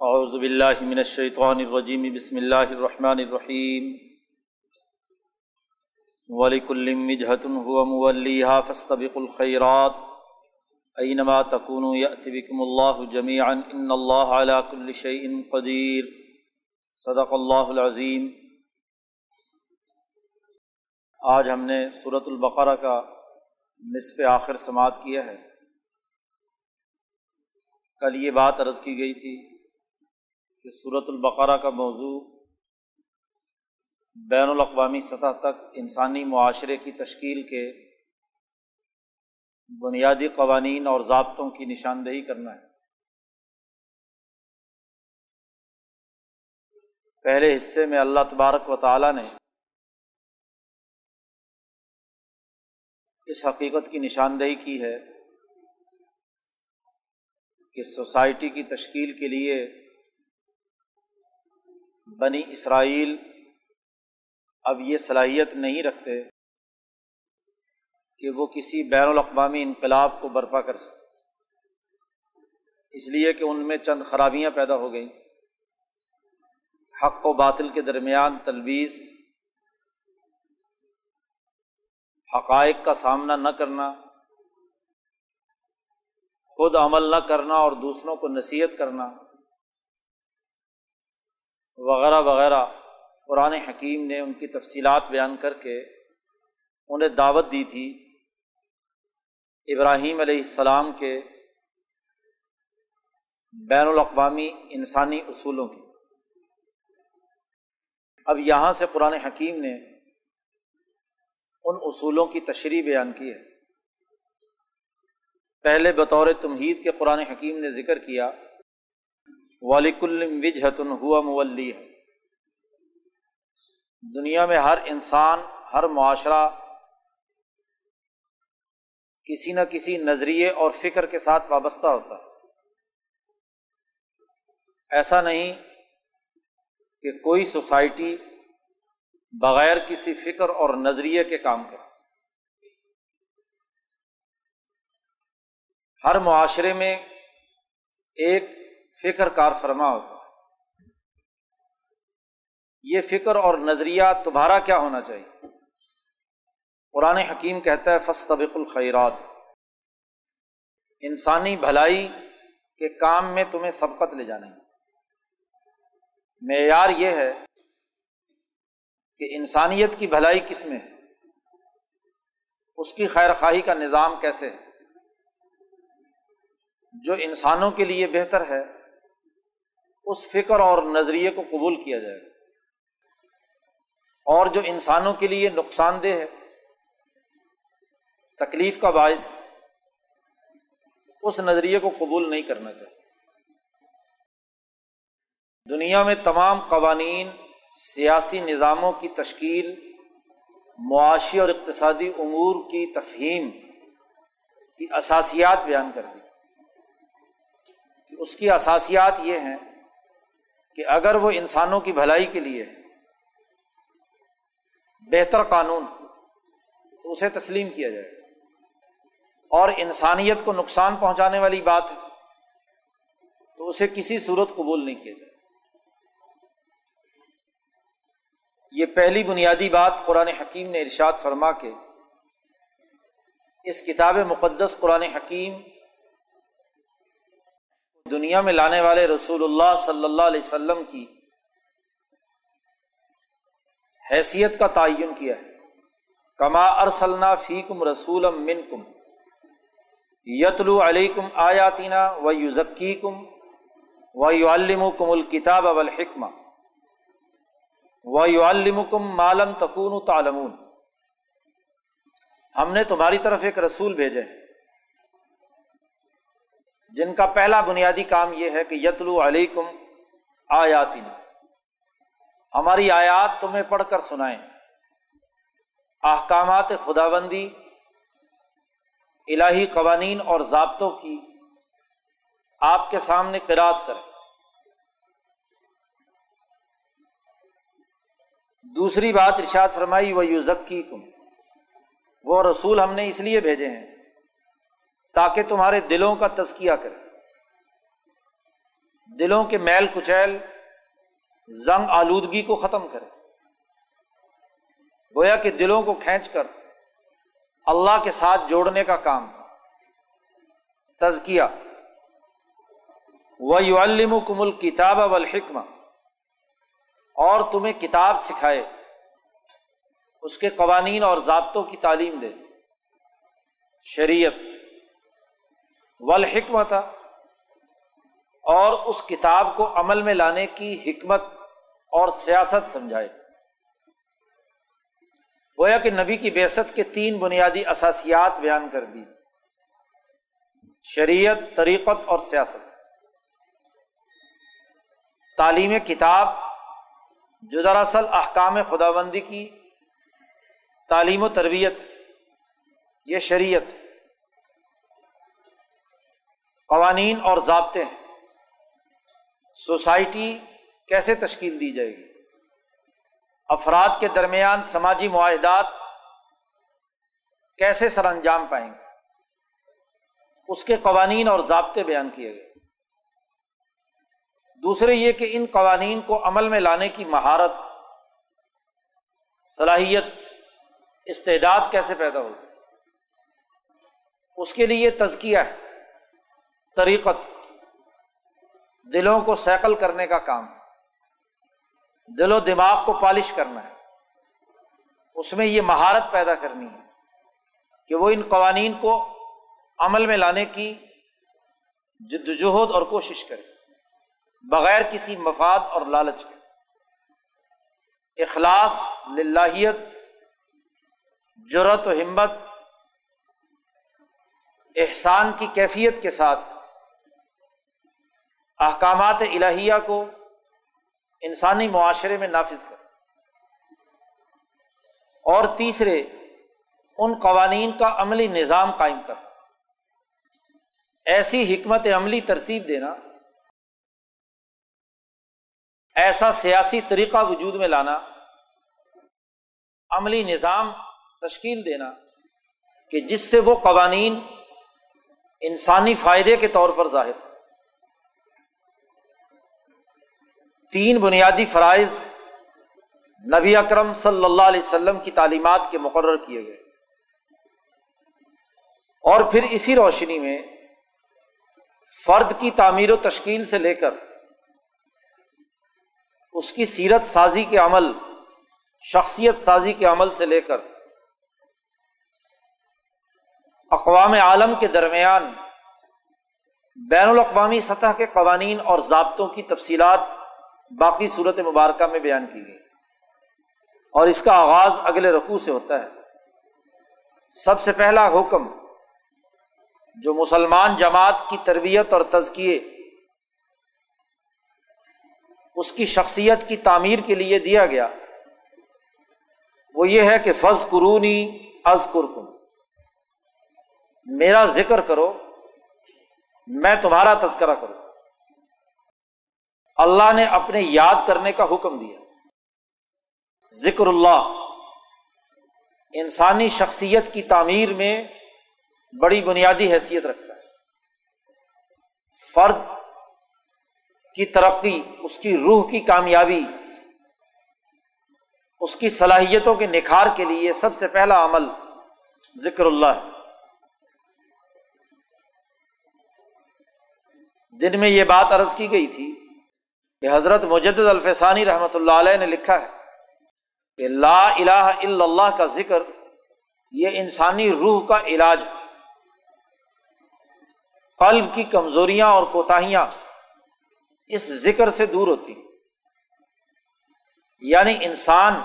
اعوذ باللہ من الشیطان الرجیم، بسم اللہ الرحمن الرحیم. ولیکل وجہۃ هو مولیہا فاستبقوا الخیرات. اینما تکونوا یأتی بکم اللہ جمیعا، ان اللہ علی کل شیء قدیر. صدق اللہ العظیم. آج ہم نے صورت البقرہ کا نصف آخر سماعت کیا ہے۔ کل یہ بات عرض کی گئی تھی کہ صورت البقرہ کا موضوع بین الاقوامی سطح تک انسانی معاشرے کی تشکیل کے بنیادی قوانین اور ضابطوں کی نشاندہی کرنا ہے۔ پہلے حصے میں اللہ تبارک و تعالیٰ نے اس حقیقت کی نشاندہی کی ہے کہ سوسائٹی کی تشکیل کے لیے بنی اسرائیل اب یہ صلاحیت نہیں رکھتے کہ وہ کسی بین الاقوامی انقلاب کو برپا کر سکے اس لیے کہ ان میں چند خرابیاں پیدا ہو گئیں۔ حق و باطل کے درمیان تلویز حقائق کا سامنا نہ کرنا، خود عمل نہ کرنا اور دوسروں کو نصیحت کرنا۔ وغیرہ وغیرہ۔ قرآن حکیم نے ان کی تفصیلات بیان کر کے انہیں دعوت دی تھی ابراہیم علیہ السلام کے بین الاقوامی انسانی اصولوں کی۔ اب یہاں سے قرآن حکیم نے ان اصولوں کی تشریح بیان کی ہے۔ پہلے بطور تمہید کے قرآن حکیم نے ذکر کیا۔ ولیک الوجہتن ہوا مولی ہے دنیا میں ہر انسان، ہر معاشرہ کسی نہ کسی نظریے اور فکر کے ساتھ وابستہ ہوتا ہے۔ ایسا نہیں کہ کوئی سوسائٹی بغیر کسی فکر اور نظریے کے کام کرے۔ ہر معاشرے میں ایک فکر کار فرما ہوتا ہے۔ یہ فکر اور نظریہ تمہارا کیا ہونا چاہیے؟ قرآن حکیم کہتا ہے فستبق الخیرات۔ انسانی بھلائی کے کام میں تمہیں سبقت لے جانا ہے۔ معیار یہ ہے کہ انسانیت کی بھلائی کس میں ہے؟ اس کی خیر خواہی کا نظام کیسے ہے؟ جو انسانوں کے لیے بہتر ہے اس فکر اور نظریے کو قبول کیا جائے گا۔ اور جو انسانوں کے لیے نقصان دہ ہے، تکلیف کا باعث اس نظریے کو قبول نہیں کرنا چاہیے۔ دنیا میں تمام قوانین، سیاسی نظاموں کی تشکیل، معاشی اور اقتصادی امور کی تفہیم کی اثاسیات بیان کر دی۔ کہ اس کی اثاسیات یہ ہیں کہ اگر وہ انسانوں کی بھلائی کے لیے بہتر قانون تو اسے تسلیم کیا جائے۔ اور انسانیت کو نقصان پہنچانے والی بات ہے، تو اسے کسی صورت قبول نہیں کیا جائے۔ یہ پہلی بنیادی بات قرآن حکیم نے ارشاد فرما کے، اس کتاب مقدس قرآن حکیم دنیا میں لانے والے رسول اللہ صلی اللہ علیہ وسلم کی حیثیت کا تعین کیا ہے۔ کما ارسلنا فیکم رسول من کم یتلو علیہ کم آیاتینہ و یوزکی کم و یو الم کم الکتاب الحکمہ و یو الم کم مالم تکون تعلمون۔ ہم نے تمہاری طرف ایک رسول بھیجے ہیں جن کا پہلا بنیادی کام یہ ہے کہ یتلو علیکم آیاتنا۔ ہماری آیات تمہیں پڑھ کر سنائیں۔ احکامات خدا بندی الہی قوانین اور ضابطوں کی آپ کے سامنے قراد کریں۔ دوسری بات ارشاد فرمائی وہ یو ذکی کم وہ رسول ہم نے اس لیے بھیجے ہیں۔ تاکہ تمہارے دلوں کا تزکیہ کرے۔ دلوں کے میل کچیل زنگ آلودگی کو ختم کرے۔ گویا کہ دلوں کو کھینچ کر اللہ کے ساتھ جوڑنے کا کام۔ تزکیہ۔ و علم کم کتاب و اور تمہیں کتاب سکھائے۔ اس کے قوانین اور ضابطوں کی تعلیم دے۔ شریعت۔ والحکمت اور اس کتاب کو عمل میں لانے کی حکمت اور سیاست سمجھائے۔ گویا کہ نبی کی بیست کے تین بنیادی اثاسیات بیان کر دی۔ شریعت، طریقت اور سیاست۔ تعلیم کتاب، جو دراصل احکام خدا بندی کی تعلیم و تربیت، یہ شریعت۔ قوانین اور ضابطے ہیں۔ سوسائٹی کیسے تشکیل دی جائے گی؟ افراد کے درمیان سماجی معاہدات کیسے سر انجام پائیں گے؟ اس کے قوانین اور ضابطے بیان کیے گئے۔ دوسرے یہ کہ ان قوانین کو عمل میں لانے کی مہارت، صلاحیت، استعداد کیسے پیدا ہوگی؟ اس کے لیے تزکیہ ہے۔ طریقت، دلوں کو سیکل کرنے کا کام، دل و دماغ کو پالش کرنا ہے۔ اس میں یہ مہارت پیدا کرنی ہے کہ وہ ان قوانین کو عمل میں لانے کی جدوجہد اور کوشش کرے، بغیر کسی مفاد اور لالچ کے۔ اخلاص، للہیت جرت و ہمت، احسان کی کیفیت کے ساتھ احکامات الہیہ کو انسانی معاشرے میں نافذ کر اور تیسرے، ان قوانین کا عملی نظام قائم کرنا۔ ایسی حکمت عملی ترتیب دینا، ایسا سیاسی طریقہ وجود میں لانا، عملی نظام تشکیل دینا کہ جس سے وہ قوانین انسانی فائدے کے طور پر ظاہر تین بنیادی فرائض نبی اکرم صلی اللہ علیہ وسلم کی تعلیمات کے مقرر کیے گئے۔ اور پھر اسی روشنی میں فرد کی تعمیر و تشکیل سے لے کر اس کی سیرت سازی کے عمل، شخصیت سازی کے عمل سے لے کر اقوام عالم کے درمیان بین الاقوامی سطح کے قوانین اور ضابطوں کی تفصیلات باقی صورت مبارکہ میں بیان کی گئی۔ اور اس کا آغاز اگلے رقو سے ہوتا ہے۔ سب سے پہلا حکم جو مسلمان جماعت کی تربیت اور تزکیے، اس کی شخصیت کی تعمیر کے لیے دیا گیا، وہ یہ ہے کہ فض قرونی از قرکن میرا ذکر کرو، میں تمہارا تذکرہ کروں۔ اللہ نے اپنے یاد کرنے کا حکم دیا۔ ذکر اللہ، انسانی شخصیت کی تعمیر میں بڑی بنیادی حیثیت رکھتا ہے۔ فرد کی ترقی، اس کی روح کی کامیابی، اس کی صلاحیتوں کے نکھار کے لیے سب سے پہلا عمل ذکر اللہ ہے۔ دن میں یہ بات عرض کی گئی تھی کہ حضرت مجد الفسانی رحمۃ اللہ علیہ نے لکھا ہے کہ لا الہ الا اللہ کا ذکر یہ انسانی روح کا علاج قلب کی کمزوریاں اور کوتاہیاں اس ذکر سے دور ہوتی یعنی انسان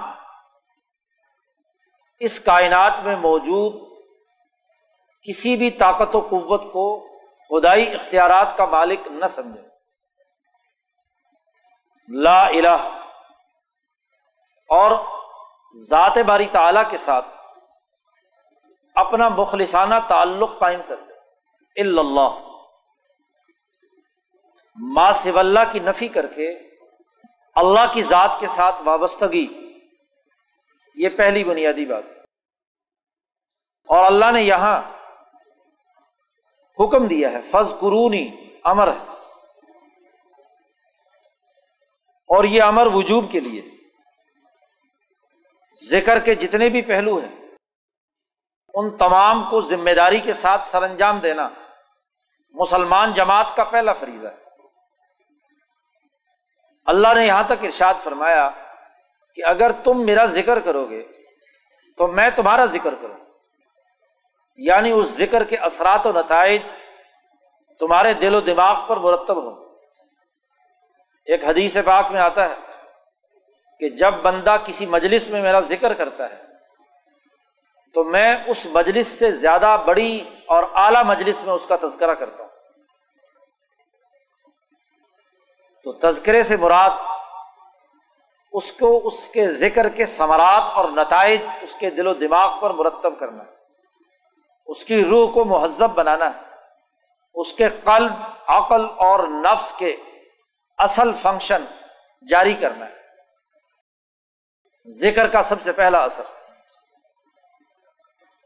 اس کائنات میں موجود کسی بھی طاقت و قوت کو خدائی اختیارات کا مالک نہ سمجھے۔ لا الہ۔ اور ذات باری تعالی کے ساتھ اپنا مخلصانہ تعلق قائم کر دے اللہ۔ ما سب اللہ کی نفی کر کے اللہ کی ذات کے ساتھ وابستگی۔ یہ پہلی بنیادی بات۔ اور اللہ نے یہاں حکم دیا ہے فض قرونی امر ہے اور یہ امر وجوب کے لیے۔ ذکر کے جتنے بھی پہلو ہیں، ان تمام کو ذمہ داری کے ساتھ سر انجام دینا مسلمان جماعت کا پہلا فریضہ ہے۔ اللہ نے یہاں تک ارشاد فرمایا کہ اگر تم میرا ذکر کرو گے تو میں تمہارا ذکر کروں۔ یعنی اس ذکر کے اثرات و نتائج تمہارے دل و دماغ پر مرتب ہوں۔ ایک حدیث پاک میں آتا ہے کہ جب بندہ کسی مجلس میں میرا ذکر کرتا ہے، تو میں اس مجلس سے زیادہ بڑی اور اعلیٰ مجلس میں اس کا تذکرہ کرتا ہوں۔ تو تذکرے سے مراد اس کو اس کے ذکر کے ثمرات اور نتائج اس کے دل و دماغ پر مرتب کرنا ہے۔ اس کی روح کو مہذب بنانا ہے۔ اس کے قلب، عقل اور نفس کے اصل فنکشن جاری کرنا ہے۔ ذکر کا سب سے پہلا اثر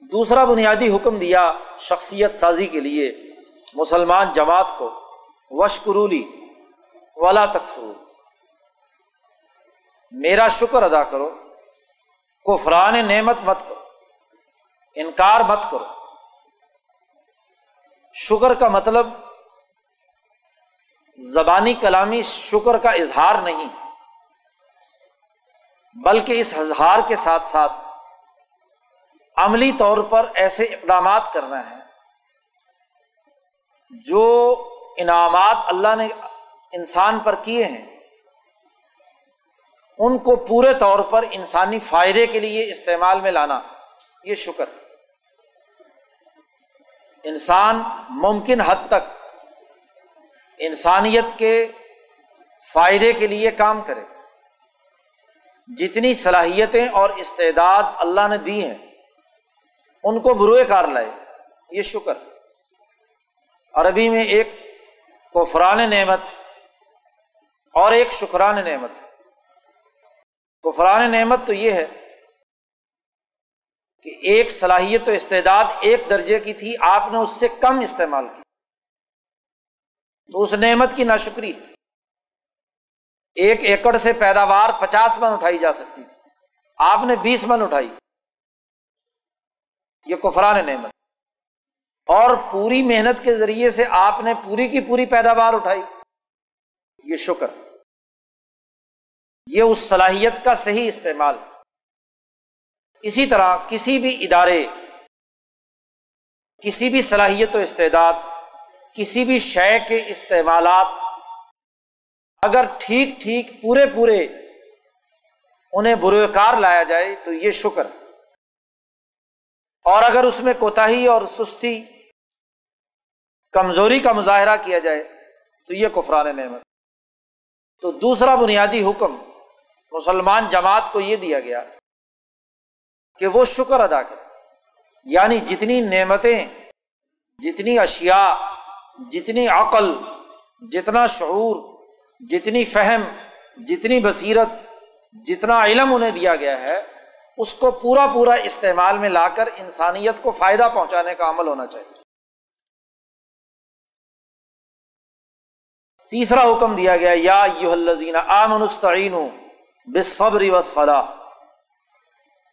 دوسرا بنیادی حکم دیا شخصیت سازی کے لیے مسلمان جماعت کو وشکرولی ولا تکفرو۔ میرا شکر ادا کرو، کفران نعمت مت کرو، انکار مت کرو۔ شکر کا مطلب زبانی کلامی شکر کا اظہار نہیں، بلکہ اس اظہار کے ساتھ ساتھ عملی طور پر ایسے اقدامات کرنا ہے جو انعامات اللہ نے انسان پر کیے ہیں، ان کو پورے طور پر انسانی فائدے کے لیے استعمال میں لانا، یہ شکر۔ انسان ممکن حد تک انسانیت کے فائدے کے لیے کام کرے۔ جتنی صلاحیتیں اور استعداد اللہ نے دی ہیں، ان کو بروئے کار لائے۔ یہ شکر۔ عربی میں ایک کفران نعمت اور ایک شکران نعمت۔ کفران نعمت تو یہ ہے کہ ایک صلاحیت و استعداد ایک درجے کی تھی، آپ نے اس سے کم استعمال کی۔ تو اس نعمت کی ناشکری ایک ایکڑ سے پیداوار پچاس من اٹھائی جا سکتی تھی۔ آپ نے بیس من اٹھائی۔ یہ کفران نعمت۔ اور پوری محنت کے ذریعے سے آپ نے پوری کی پوری پیداوار اٹھائی۔ یہ شکر۔ یہ اس صلاحیت کا صحیح استعمال۔ اسی طرح کسی بھی ادارے، کسی بھی صلاحیت و استعداد کسی بھی شے کے استعمالات اگر ٹھیک ٹھیک پورے پورے انہیں برے کار لایا جائے تو یہ شکر۔ اور اگر اس میں کوتا اور سستی کمزوری کا مظاہرہ کیا جائے تو یہ کفران نعمت۔ تو دوسرا بنیادی حکم مسلمان جماعت کو یہ دیا گیا کہ وہ شکر ادا کرے۔ یعنی جتنی نعمتیں، جتنی اشیا جتنی عقل، جتنا شعور، جتنی فہم، جتنی بصیرت، جتنا علم انہیں دیا گیا ہے، اس کو پورا پورا استعمال میں لا کر انسانیت کو فائدہ پہنچانے کا عمل ہونا چاہیے۔ تیسرا حکم دیا گیا، یا یو الزین آمنستعین بصبری و صلاح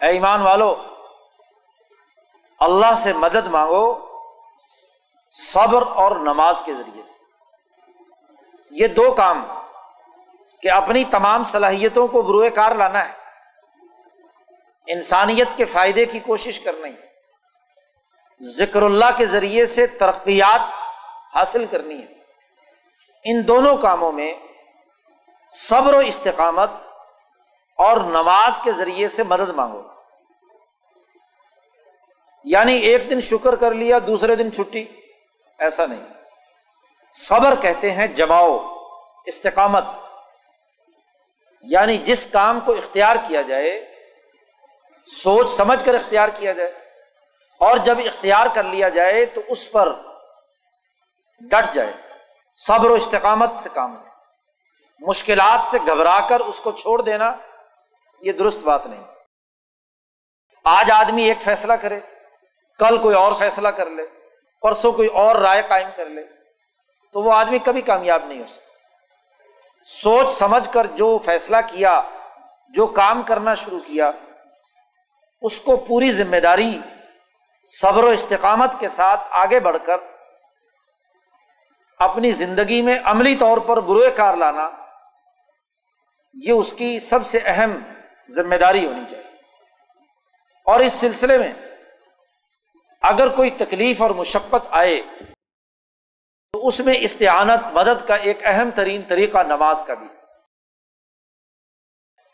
اے ایمان والو، اللہ سے مدد مانگو صبر اور نماز کے ذریعے سے۔ یہ دو کام کہ اپنی تمام صلاحیتوں کو بروئے کار لانا ہے۔ انسانیت کے فائدے کی کوشش کرنی ذکر اللہ کے ذریعے سے ترقیات حاصل کرنی ہے۔ ان دونوں کاموں میں صبر و استقامت اور نماز کے ذریعے سے مدد مانگو۔ یعنی ایک دن شکر کر لیا، دوسرے دن چھٹی۔ ایسا نہیں۔ صبر کہتے ہیں جماؤ، استقامت۔ یعنی جس کام کو اختیار کیا جائے، سوچ سمجھ کر اختیار کیا جائے۔ اور جب اختیار کر لیا جائے تو اس پر ڈٹ جائے۔ صبر و استقامت سے کام لے۔ مشکلات سے گھبرا کر اس کو چھوڑ دینا، یہ درست بات نہیں۔ آج آدمی ایک فیصلہ کرے، کل کوئی اور فیصلہ کر لے۔ پرسوں کوئی اور رائے قائم کر لے، تو وہ آدمی کبھی کامیاب نہیں ہو سکتا۔ سوچ سمجھ کر جو فیصلہ کیا، جو کام کرنا شروع کیا، اس کو پوری ذمہ داری صبر و استقامت کے ساتھ آگے بڑھ کر، اپنی زندگی میں عملی طور پر بروئے کار لانا، یہ اس کی سب سے اہم ذمہ داری ہونی چاہیے۔ اور اس سلسلے میں اگر کوئی تکلیف اور مشقت آئے، تو اس میں استعانت، مدد کا ایک اہم ترین طریقہ نماز کا بھی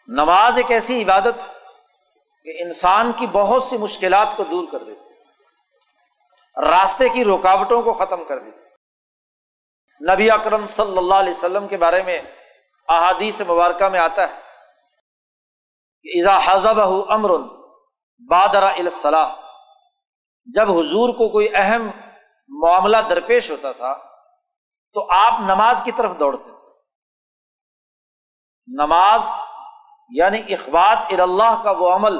نماز ایک ایسی عبادت کہ انسان کی بہت سی مشکلات کو دور کر دیتے راستے کی رکاوٹوں کو ختم کر دیتے نبی اکرم صلی اللہ علیہ وسلم کے بارے میں احادیث مبارکہ میں آتا ہے کہ ایزا حضب امر بادر الصلاح جب حضور کو کوئی اہم معاملہ درپیش ہوتا تھا، تو آپ نماز کی طرف دوڑتے تھے۔ نماز یعنی اخبات اللہ کا وہ عمل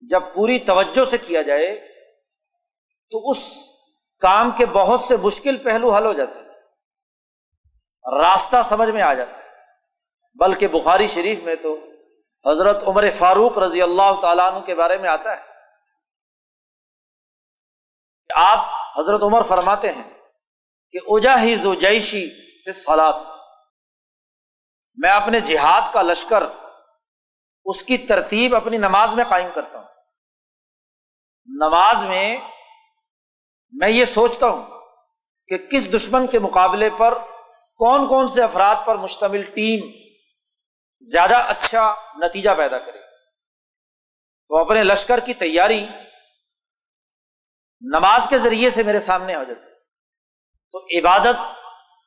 جب پوری توجہ سے کیا جائے، تو اس کام کے بہت سے مشکل پہلو حل ہو جاتے ہیں راستہ سمجھ میں آ جاتا ہے۔ بلکہ بخاری شریف میں تو حضرت عمر فاروق رضی اللہ تعالیٰ عنہ کے بارے میں آتا ہے۔ آپ حضرت عمر فرماتے ہیں کہ اجا ہی زو جیشی سلاد میں اپنے جہاد کا لشکر اس کی ترتیب اپنی نماز میں قائم کرتا ہوں۔ نماز میں میں یہ سوچتا ہوں کہ کس دشمن کے مقابلے پر کون کون سے افراد پر مشتمل ٹیم زیادہ اچھا نتیجہ پیدا کرے۔ تو اپنے لشکر کی تیاری نماز کے ذریعے سے میرے سامنے ہو جاتی تو عبادت،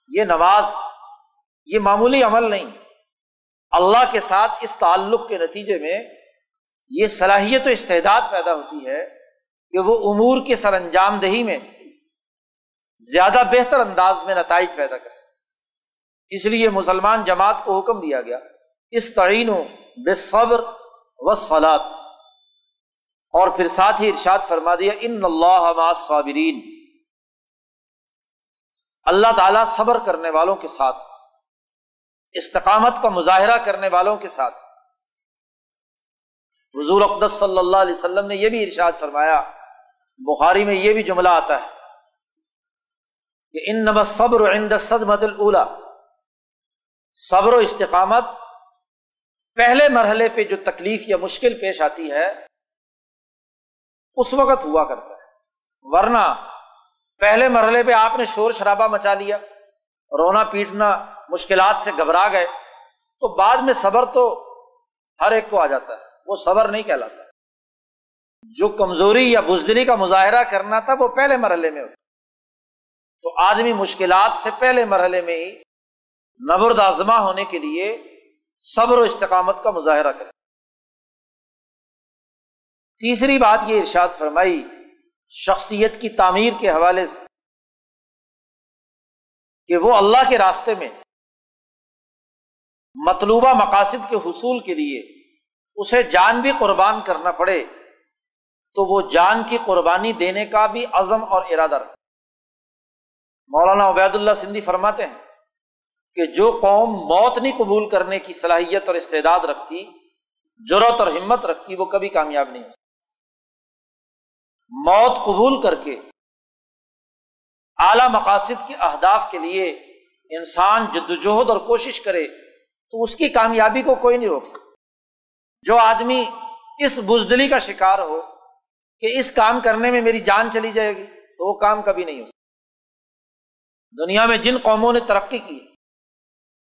یہ نماز، یہ معمولی عمل نہیں۔ اللہ کے ساتھ اس تعلق کے نتیجے میں یہ صلاحیت و استعداد پیدا ہوتی ہے کہ وہ امور کے سر انجام دہی میں زیادہ بہتر انداز میں نتائج پیدا کر سکے۔ اس لیے مسلمان جماعت کو حکم دیا گیا اس تعین و بے صبر و سلاد اور پھر ساتھ ہی ارشاد فرما دیا، ان اللہ صابرین اللہ تعالیٰ صبر کرنے والوں کے ساتھ، استقامت کا مظاہرہ کرنے والوں کے ساتھ۔ حضور اقدس صلی اللہ علیہ وسلم نے یہ بھی ارشاد فرمایا، بخاری میں یہ بھی جملہ آتا ہے کہ ان نمت صبر عند صدمت الا صبر و استقامت پہلے مرحلے پہ جو تکلیف یا مشکل پیش آتی ہے اس وقت ہوا کرتا ہے۔ ورنہ پہلے مرحلے پہ آپ نے شور شرابہ مچا لیا، رونا پیٹنا مشکلات سے گھبرا گئے، تو بعد میں صبر تو ہر ایک کو آ جاتا ہے، وہ صبر نہیں کہلاتا۔ جو کمزوری یا بزدلی کا مظاہرہ کرنا تھا، وہ پہلے مرحلے میں ہوتا۔ تو آدمی مشکلات سے پہلے مرحلے میں ہی نبرد آزما ہونے کے لیے صبر و استقامت کا مظاہرہ کرے۔ تیسری بات یہ ارشاد فرمائی، شخصیت کی تعمیر کے حوالے سے کہ وہ اللہ کے راستے میں مطلوبہ مقاصد کے حصول کے لیے اسے جان بھی قربان کرنا پڑے، تو وہ جان کی قربانی دینے کا بھی عزم اور ارادہ رکھے۔ مولانا عبید اللہ سندھی فرماتے ہیں کہ جو قوم موت نہیں قبول کرنے کی صلاحیت اور استعداد رکھتی ضرورت اور ہمت رکھتی، وہ کبھی کامیاب نہیں ہو سکتی۔ موت قبول کر کے اعلی مقاصد کے اہداف کے لیے انسان جدوجہد اور کوشش کرے تو اس کی کامیابی کو کوئی نہیں روک سکتا۔ جو آدمی اس بزدلی کا شکار ہو کہ اس کام کرنے میں میری جان چلی جائے گی تو وہ کام کبھی نہیں ہو سکتا۔ دنیا میں جن قوموں نے ترقی کی،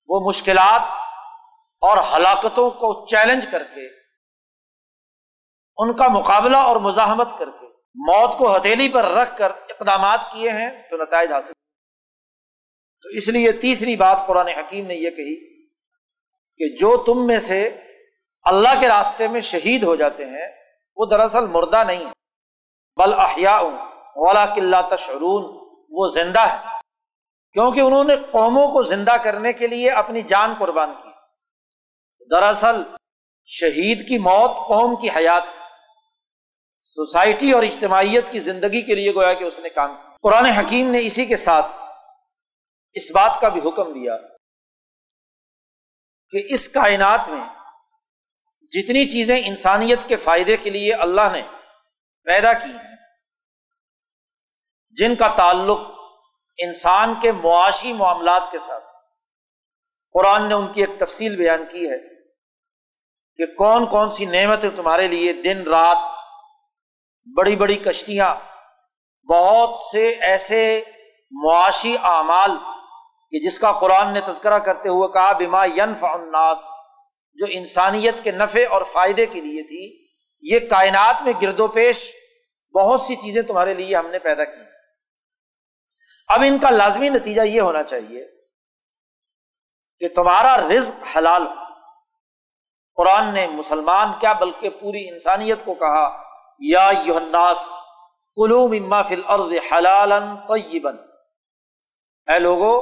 وہ مشکلات اور ہلاکتوں کو چیلنج کر کے، ان کا مقابلہ اور مزاحمت کر کے موت کو ہتھیلی پر رکھ کر اقدامات کیے ہیں تو نتائج حاصل تو اس لیے تیسری بات قرآن حکیم نے یہ کہی کہ جو تم میں سے اللہ کے راستے میں شہید ہو جاتے ہیں، وہ دراصل مردہ نہیں ہے بل احیا ولا قلعہ تشرون وہ زندہ ہے کیونکہ انہوں نے قوموں کو زندہ کرنے کے لیے اپنی جان قربان کی۔ دراصل شہید کی موت قوم کی حیات سوسائٹی اور اجتماعیت کی زندگی کے لیے گویا کہ اس نے کام کیا۔ قرآن حکیم نے اسی کے ساتھ اس بات کا بھی حکم دیا کہ اس کائنات میں جتنی چیزیں انسانیت کے فائدے کے لیے اللہ نے پیدا کی ہیں، جن کا تعلق انسان کے معاشی معاملات کے ساتھ قرآن نے ان کی ایک تفصیل بیان کی ہے کہ کون کون سی نعمتیں تمہارے لیے دن رات بڑی بڑی کشتیاں، بہت سے ایسے معاشی اعمال کہ جس کا قرآن نے تذکرہ کرتے ہوئے کہا بیما ینف الناس، جو انسانیت کے نفع اور فائدے کے لیے تھی، یہ کائنات میں گرد و پیش بہت سی چیزیں تمہارے لیے ہم نے پیدا کی۔ اب ان کا لازمی نتیجہ یہ ہونا چاہیے کہ تمہارا رزق حلال قرآن نے مسلمان کیا، بلکہ پوری انسانیت کو کہا یا یوناس کلو مما فل ارد حلال طیبن اے لوگو،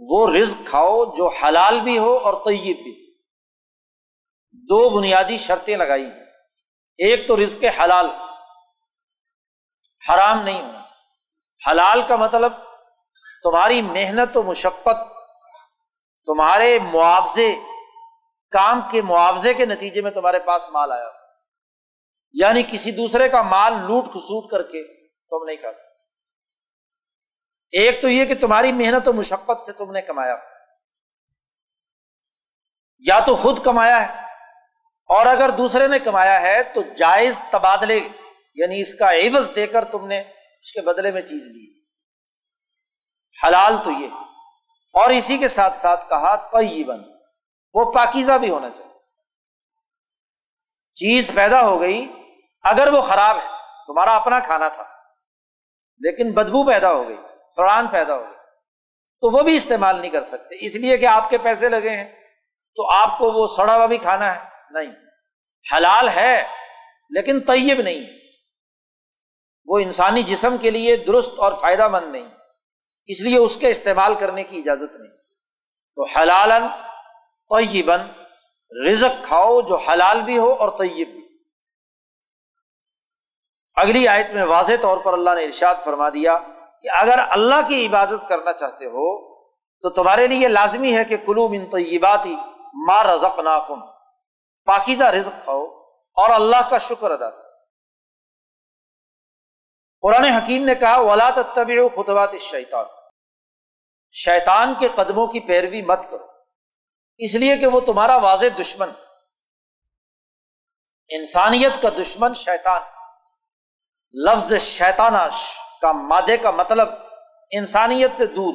وہ رزق کھاؤ جو حلال بھی ہو اور طیب بھی۔ دو بنیادی شرطیں لگائی ایک تو رزق حلال، حرام نہیں ہونا حلال کا مطلب تمہاری محنت و مشقت، تمہارے معاوضے، کام کے معاوضے کے نتیجے میں تمہارے پاس مال آیا۔ یعنی کسی دوسرے کا مال لوٹ کھسوٹ کر کے تم نہیں کھا سکتے۔ ایک تو یہ کہ تمہاری محنت و مشقت سے تم نے کمایا۔ یا تو خود کمایا ہے اور اگر دوسرے نے کمایا ہے تو جائز تبادلے یعنی اس کا عوض دے کر تم نے اس کے بدلے میں چیز لی۔ حلال تو یہ۔ اور اسی کے ساتھ ساتھ کہا طیبن وہ پاکیزہ بھی ہونا چاہیے۔ چیز پیدا ہو گئی، اگر وہ خراب ہے، تمہارا اپنا کھانا تھا۔ لیکن بدبو پیدا ہو گئی، سڑان پیدا ہو گئی۔ تو وہ بھی استعمال نہیں کر سکتے، اس لیے کہ آپ کے پیسے لگے ہیں۔ تو آپ کو وہ سڑا ہوا بھی کھانا ہے۔ نہیں۔ حلال ہے، لیکن طیب نہیں۔ ہے وہ انسانی جسم کے لیے درست اور فائدہ مند نہیں۔ اس لیے اس کے استعمال کرنے کی اجازت نہیں۔ تو حلال طیبن رزق کھاؤ جو حلال بھی ہو اور طیب بھی اگلی آیت میں واضح طور پر اللہ نے ارشاد فرما دیا کہ اگر اللہ کی عبادت کرنا چاہتے ہو تو تمہارے لیے لازمی ہے کہ کلو من طیبات ہی ماں رزق ناکم پاکیزہ رزق کھاؤ اور اللہ کا شکر ادا کرو۔ قرآن حکیم نے کہا، ولا طب خطبات شیطان شیطان کے قدموں کی پیروی مت کرو۔ اس لیے کہ وہ تمہارا واضح دشمن۔ انسانیت کا دشمن شیطان۔ لفظ شیطانہ کا مادے کا مطلب انسانیت سے دور۔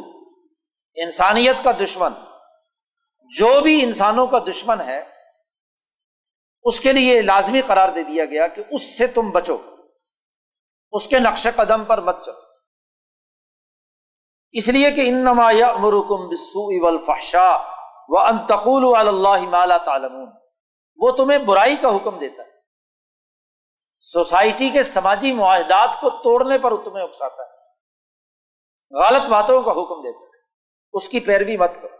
انسانیت کا دشمن۔ جو بھی انسانوں کا دشمن ہے، اس کے لیے لازمی قرار دے دیا گیا کہ اس سے تم بچو۔ اس کے نقش قدم پر مت چلو۔ اس لیے کہ انما امرکم بسو اول فحشا و انتقول اللہ مالا تعلمون۔ وہ تمہیں برائی کا حکم دیتا ہے۔ سوسائٹی کے سماجی معاہدات کو توڑنے پر تمہیں اکساتا ہے۔ غلط باتوں کا حکم دیتا ہے۔ اس کی پیروی مت کرو۔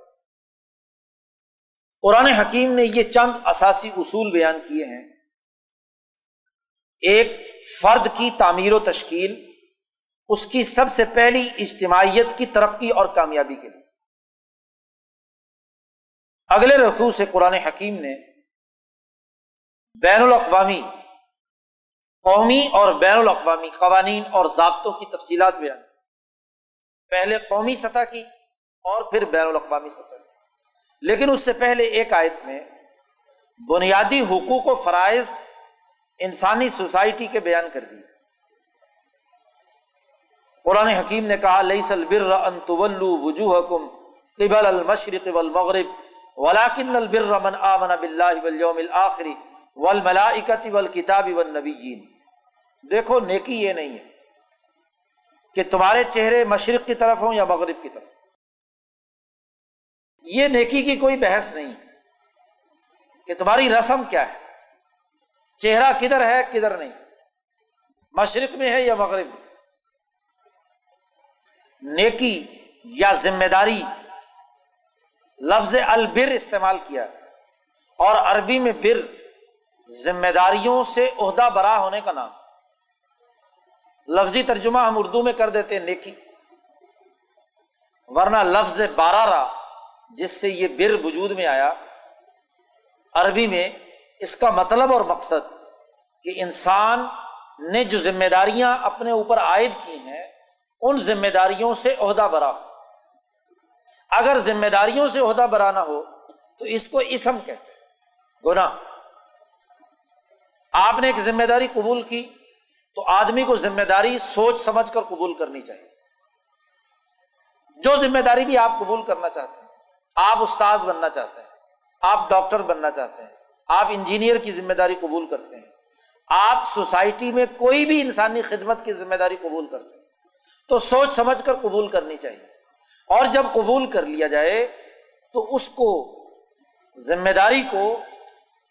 قرآن حکیم نے یہ چند اثاثی اصول بیان کیے ہیں۔ ایک، فرد کی تعمیر و تشکیل۔ اس کی سب سے پہلی اجتماعیت کی ترقی اور کامیابی کے لیے۔ اگلے رقو سے قرآن حکیم نے بین الاقوامی قومی اور بین الاقوامی قوانین اور ضابطوں کی تفصیلات بیان پہلے قومی سطح کی اور پھر بین الاقوامی سطح کی۔ لیکن اس سے پہلے ایک آیت میں بنیادی حقوق و فرائض انسانی سوسائٹی کے بیان کر دیے۔ قرآن حکیم نے کہا لئی سل بر ان وجوہ کم قبل المشرق والمغرب۔ ولاکن البر من آمن باللہ والیوم الآخری والملائکت والکتاب والنبیین دیکھو، نیکی یہ نہیں ہے کہ تمہارے چہرے مشرق کی طرف ہوں یا مغرب کی طرف۔ یہ نیکی کی کوئی بحث نہیں کہ تمہاری رسم کیا ہے۔ چہرہ کدھر ہے، کدھر نہیں۔ مشرق میں ہے یا مغرب میں۔ نیکی یا ذمہ داری لفظ البر استعمال کیا اور عربی میں بر ذمہ داریوں سے عہدہ برا ہونے کا نام۔ لفظی ترجمہ ہم اردو میں کر دیتے ہیں، نیکی۔ ورنہ لفظ بارہ جس سے یہ بر وجود میں آیا، عربی میں اس کا مطلب اور مقصد کہ انسان نے جو ذمہ داریاں اپنے اوپر عائد کی ہیں، ان ذمہ داریوں سے عہدہ برا ہو۔ اگر ذمہ داریوں سے عہدہ برا نہ ہو، تو اس کو اسم کہتے ہیں۔ گنا آپ نے ایک ذمہ داری قبول کی، تو آدمی کو ذمہ داری سوچ سمجھ کر قبول کرنی چاہیے۔ جو ذمہ داری بھی آپ قبول کرنا چاہتے ہیں، آپ استاذ بننا چاہتے ہیں، آپ ڈاکٹر بننا چاہتے ہیں، آپ انجینئر کی ذمہ داری قبول کرتے ہیں، آپ سوسائٹی میں کوئی بھی انسانی خدمت کی ذمہ داری قبول کرتے ہیں، تو سوچ سمجھ کر قبول کرنی چاہیے۔ اور جب قبول کر لیا جائے تو اس کو ذمہ داری کو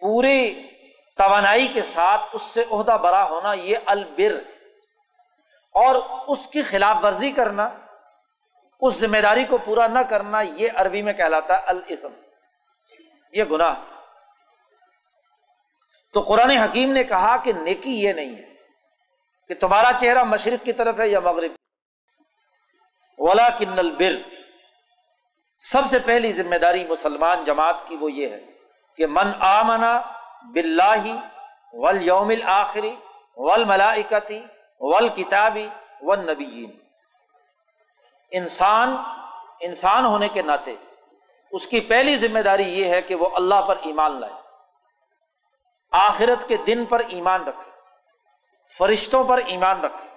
پورے توانائی کے ساتھ اس سے عہدہ برا ہونا یہ البر اور اس کی خلاف ورزی کرنا، اس ذمہ داری کو پورا نہ کرنا یہ عربی میں کہلاتا ہے الاسم۔ یہ گناہ۔ تو قرآن حکیم نے کہا کہ نیکی یہ نہیں ہے کہ تمہارا چہرہ مشرق کی طرف ہے یا مغرب۔ ولا کن البر۔ سب سے پہلی ذمہ داری مسلمان جماعت کی وہ یہ ہے کہ من آمنا بلّہ ول یوم آخری ول ملاکتی ول کتابی و نبیین انسان انسان ہونے کے ناطے اس کی پہلی ذمہ داری یہ ہے کہ وہ اللہ پر ایمان لائے۔ آخرت کے دن پر ایمان رکھے۔ فرشتوں پر ایمان رکھے۔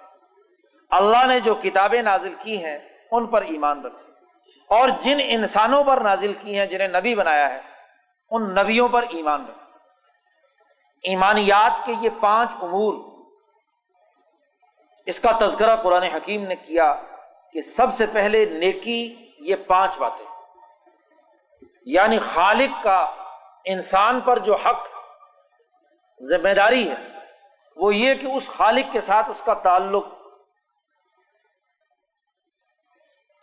اللہ نے جو کتابیں نازل کی ہیں ان پر ایمان رکھے اور جن انسانوں پر نازل کی ہیں، جنہیں نبی بنایا ہے، ان نبیوں پر ایمان رکھے ایمانیات کے یہ پانچ امور، اس کا تذکرہ قرآن حکیم نے کیا کہ سب سے پہلے نیکی، یہ پانچ باتیں۔ یعنی خالق کا انسان پر جو حق ذمہ داری ہے، وہ یہ کہ اس خالق کے ساتھ اس کا تعلق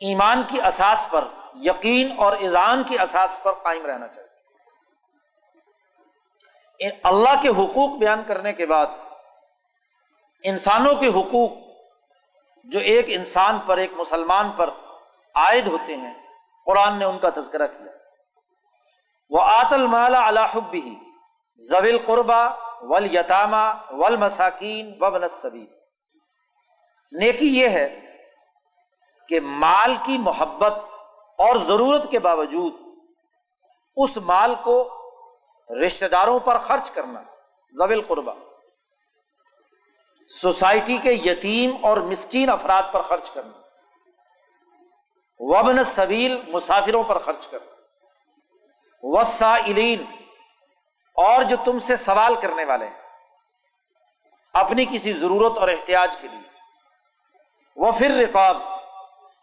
ایمان کی اساس پر، یقین اور ایزان کی اساس پر قائم رہنا چاہیے۔ اللہ کے حقوق بیان کرنے کے بعد، انسانوں کے حقوق جو ایک انسان پر، ایک مسلمان پر عائد ہوتے ہیں، قرآن نے ان کا تذکرہ کیا۔ وہ آت المالا الحب بھی زویل قربا ول یتامہ ول مساکین و نیکی یہ ہے کہ مال کی محبت اور ضرورت کے باوجود اس مال کو رشتے داروں پر خرچ کرنا زویل قربا سوسائٹی کے یتیم اور مسکین افراد پر خرچ کرنا۔ وبن سبیل مسافروں پر خرچ کرنا۔ وسائلین اور جو تم سے سوال کرنے والے ہیں۔ اپنی کسی ضرورت اور احتیاج کے لیے۔ وہ پھر رقاب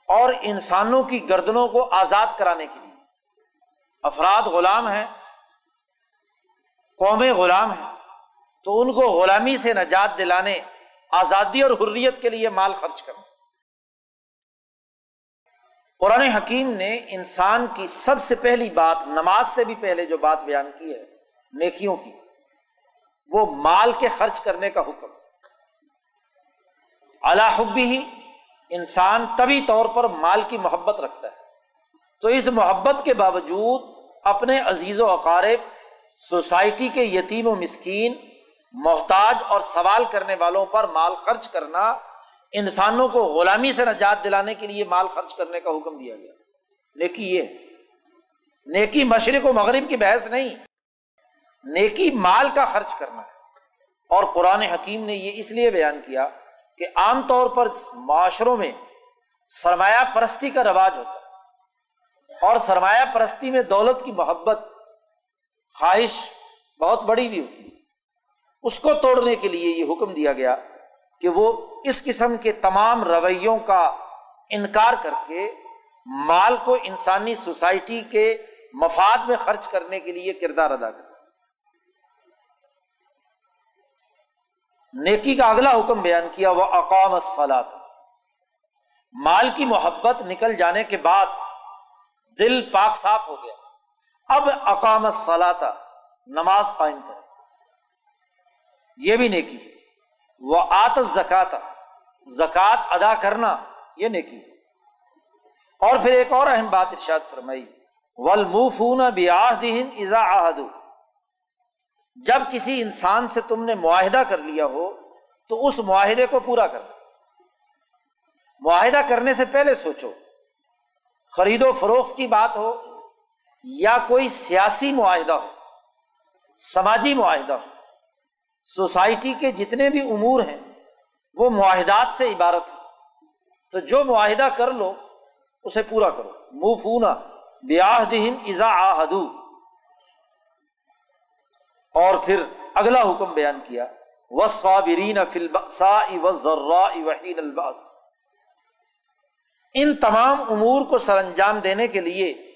اور انسانوں کی گردنوں کو آزاد کرانے کے لیے۔ افراد غلام ہیں، قومیں غلام ہیں، تو ان کو غلامی سے نجات دلانے، آزادی اور حریت کے لیے مال خرچ کرنا۔ قرآن حکیم نے انسان کی سب سے پہلی بات، نماز سے بھی پہلے جو بات بیان کی ہے، نیکیوں کی، وہ مال کے خرچ کرنے کا حکم۔ الحبی ہی انسان طبی طور پر مال کی محبت رکھتا ہے۔ تو اس محبت کے باوجود اپنے عزیز و اقارب، سوسائٹی کے یتیم و مسکین، محتاج اور سوال کرنے والوں پر مال خرچ کرنا انسانوں کو غلامی سے نجات دلانے کے لیے مال خرچ کرنے کا حکم دیا گیا۔ نیکی یہ نیکی مشرق و مغرب کی بحث نہیں۔ نیکی مال کا خرچ کرنا ہے۔ اور قرآن حکیم نے یہ اس لیے بیان کیا کہ عام طور پر معاشروں میں سرمایہ پرستی کا رواج ہوتا ہے اور سرمایہ پرستی میں دولت کی محبت، خواہش بہت بڑی بھی ہوتی ہے۔ اس کو توڑنے کے لیے یہ حکم دیا گیا کہ وہ اس قسم کے تمام رویوں کا انکار کر کے مال کو انسانی سوسائٹی کے مفاد میں خرچ کرنے کے لیے کردار ادا کر نیکی کا اگلا حکم بیان کیا، وہ اقام سلاد مال کی محبت نکل جانے کے بعد دل پاک صاف ہو گیا۔ اب اقام سلاتا نماز قائم کرے یہ بھی نیکی ہے۔ وہ آت زکات زکات ادا کرنا، یہ نیکی ہے۔ اور پھر ایک اور اہم بات ارشاد فرمائی ولمفون بیاہ دہم ازا آہد جب کسی انسان سے تم نے معاہدہ کر لیا ہو، تو اس معاہدے کو پورا کر۔ معاہدہ کرنے سے پہلے سوچو، خرید و فروخت کی بات ہو یا کوئی سیاسی معاہدہ ہو، سماجی معاہدہ ہو، سوسائٹی کے جتنے بھی امور ہیں، وہ معاہدات سے عبارت ہے تو جو معاہدہ کر لو، اسے پورا کرو۔ منہ فونا بیاہ دہم ازا آہدو اور پھر اگلا حکم بیان کیا و صابرین و ذرا وحین الباس ان تمام امور کو سر انجام دینے کے لیے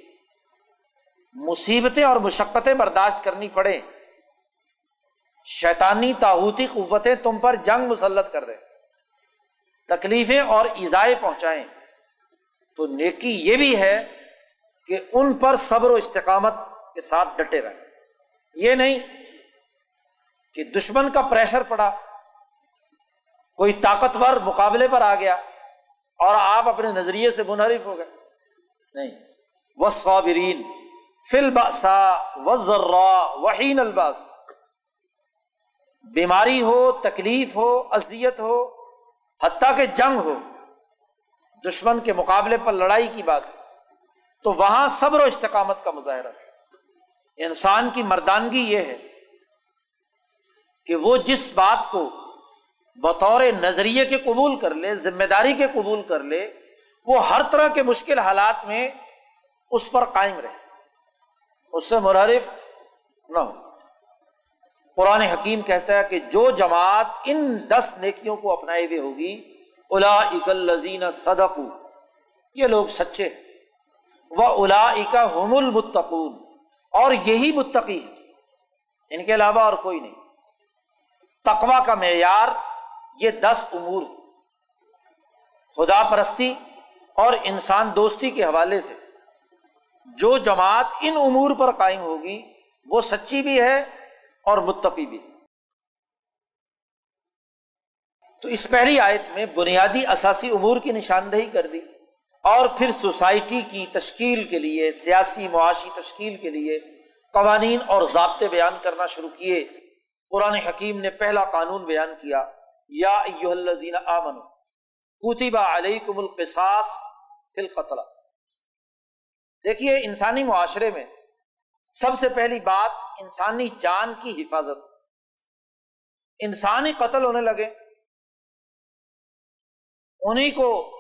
مصیبتیں اور مشقتیں برداشت کرنی پڑے شیطانی تاحوتی قوتیں تم پر جنگ مسلط کر دیں۔ تکلیفیں اور ایزائیں پہنچائیں۔ تو نیکی یہ بھی ہے کہ ان پر صبر و استقامت کے ساتھ ڈٹے رہیں۔ یہ نہیں کہ دشمن کا پریشر پڑا، کوئی طاقتور مقابلے پر آ گیا اور آپ اپنے نظریے سے منحرف ہو گئے۔ نہیں وہ صابرین فل باسا و ذرا وحین الباس بیماری ہو، تکلیف ہو، اذیت ہو، حتیٰ کہ جنگ ہو، دشمن کے مقابلے پر لڑائی کی بات۔ تو وہاں صبر و استقامت کا مظاہرہ۔ انسان کی مردانگی یہ ہے کہ وہ جس بات کو بطور نظریے کے قبول کر لے، ذمہ داری کے قبول کر لے، وہ ہر طرح کے مشکل حالات میں اس پر قائم رہے۔ اس سے مرحرف نہ ہو۔ قرآن حکیم کہتا ہے کہ جو جماعت ان دس نیکیوں کو اپنائے ہوئے ہوگی الا اکل لذین صدق یہ لوگ سچے وہ الا اکا حم المتقون، اور یہی متقی ہے ان کے علاوہ اور کوئی نہیں۔ تقوا کا معیار یہ دس امور خدا پرستی اور انسان دوستی کے حوالے سے جو جماعت ان امور پر قائم ہوگی، وہ سچی بھی ہے اور متقی بھی۔ تو اس پہلی آیت میں بنیادی اثاثی امور کی نشاندہی کر دی اور پھر سوسائٹی کی تشکیل کے لیے، سیاسی معاشی تشکیل کے لیے قوانین اور ضابطے بیان کرنا شروع کیے۔ قرآن حکیم نے پہلا قانون بیان کیا، یا آمن کوتبہ علیہ القصاص فل قطر دیکھیے، انسانی معاشرے میں سب سے پہلی بات انسانی جان کی حفاظت۔ انسانی قتل ہونے لگے۔ انہیں کو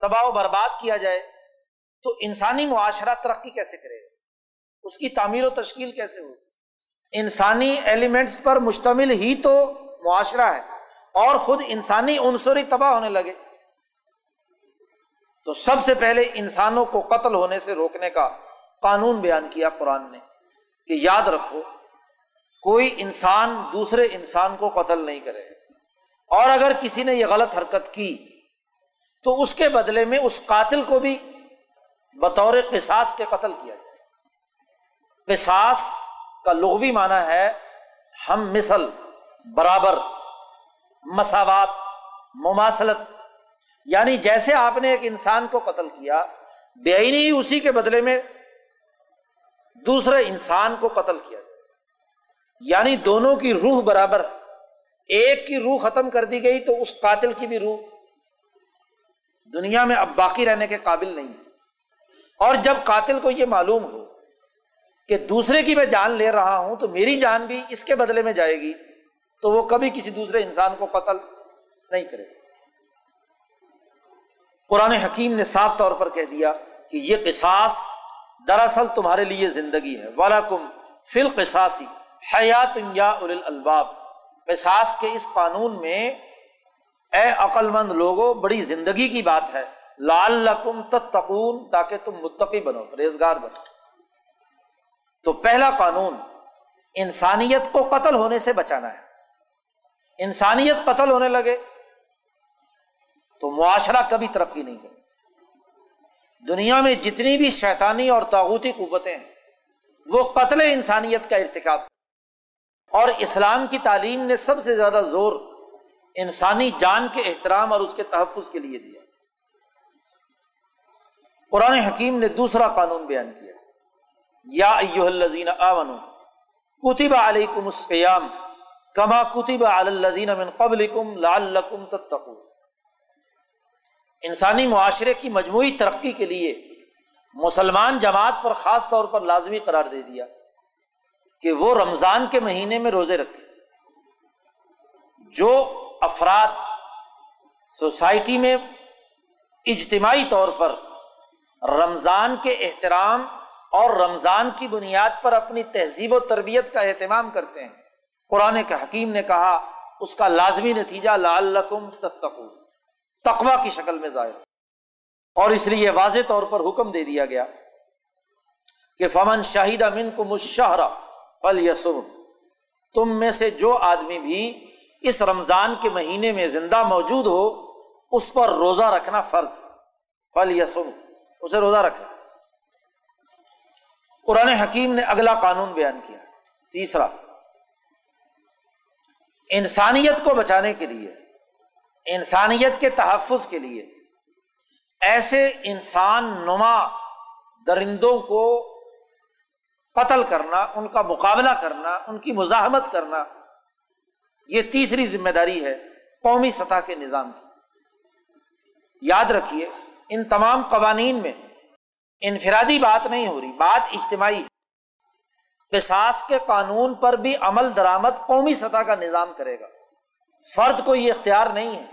تباہ و برباد کیا جائے۔ تو انسانی معاشرہ ترقی کیسے کرے گا؟ اس کی تعمیر و تشکیل کیسے ہوگی؟ انسانی ایلیمنٹس پر مشتمل ہی تو معاشرہ ہے اور خود انسانی عنصری تباہ ہونے لگے۔ تو سب سے پہلے انسانوں کو قتل ہونے سے روکنے کا قانون بیان کیا قرآن نے کہ یاد رکھو، کوئی انسان دوسرے انسان کو قتل نہیں کرے۔ اور اگر کسی نے یہ غلط حرکت کی، تو اس کے بدلے میں اس قاتل کو بھی بطور قصاص کے قتل کیا جائے۔ قصاص کا لغوی معنی ہے ہم مثل، برابر، مساوات، مماثلت۔ یعنی جیسے آپ نے ایک انسان کو قتل کیا، بے ہی اسی کے بدلے میں دوسرے انسان کو قتل کیا جائے۔ یعنی دونوں کی روح برابر ایک کی روح ختم کر دی گئی تو اس قاتل کی بھی روح۔ دنیا میں اب باقی رہنے کے قابل نہیں اور جب قاتل کو یہ معلوم ہو کہ دوسرے کی میں جان لے رہا ہوں تو میری جان بھی اس کے بدلے میں جائے گی، تو وہ کبھی کسی دوسرے انسان کو قتل نہیں کرے قرآن حکیم نے صاف طور پر کہہ دیا کہ یہ قصاص دراصل تمہارے لیے زندگی ہے۔ والا کم فل قصاصی حیات یا الباب قصاص کے اس قانون میں اے عقل مند لوگوں بڑی زندگی کی بات ہے۔ لال لقم تتقون، تاکہ تم متقی بنو ریزگار بنو۔ تو پہلا قانون انسانیت کو قتل ہونے سے بچانا ہے۔ انسانیت قتل ہونے لگے تو معاشرہ کبھی ترقی نہیں کرے۔ دنیا میں جتنی بھی شیطانی اور تاغوتی قوتیں ہیں، وہ قتل انسانیت کا ارتکاب۔ اور اسلام کی تعلیم نے سب سے زیادہ زور انسانی جان کے احترام اور اس کے تحفظ کے لیے دیا۔ قرآن حکیم نے دوسرا قانون بیان کیا۔ یا الزین آمن کتب علیکم السیام کما کتب الدین من قبل کم لال تتقو انسانی معاشرے کی مجموعی ترقی کے لیے مسلمان جماعت پر خاص طور پر لازمی قرار دے دیا کہ وہ رمضان کے مہینے میں روزے رکھے۔ جو افراد سوسائٹی میں اجتماعی طور پر رمضان کے احترام اور رمضان کی بنیاد پر اپنی تہذیب و تربیت کا اہتمام کرتے ہیں۔ قرآن کے حکیم نے کہا، اس کا لازمی نتیجہ لال تتقو تقوا کی شکل میں ظاہر۔ اور اس لیے واضح طور پر حکم دے دیا گیا کہ فمن شاہدہ من کو مشاہرہ فل یسم تم میں سے جو آدمی بھی اس رمضان کے مہینے میں زندہ موجود ہو، اس پر روزہ رکھنا فرض۔ فل یسم اسے روزہ رکھنا۔ قرآن حکیم نے اگلا قانون بیان کیا تیسرا، انسانیت کو بچانے کے لیے، انسانیت کے تحفظ کے لیے ایسے انسان نما درندوں کو قتل کرنا، ان کا مقابلہ کرنا، ان کی مزاحمت کرنا، یہ تیسری ذمہ داری ہے قومی سطح کے نظام کی۔ یاد رکھیے، ان تمام قوانین میں انفرادی بات نہیں ہو رہی، بات اجتماعی ہے۔ قصاص کے قانون پر بھی عمل درآمد قومی سطح کا نظام کرے گا۔ فرد کو یہ اختیار نہیں ہے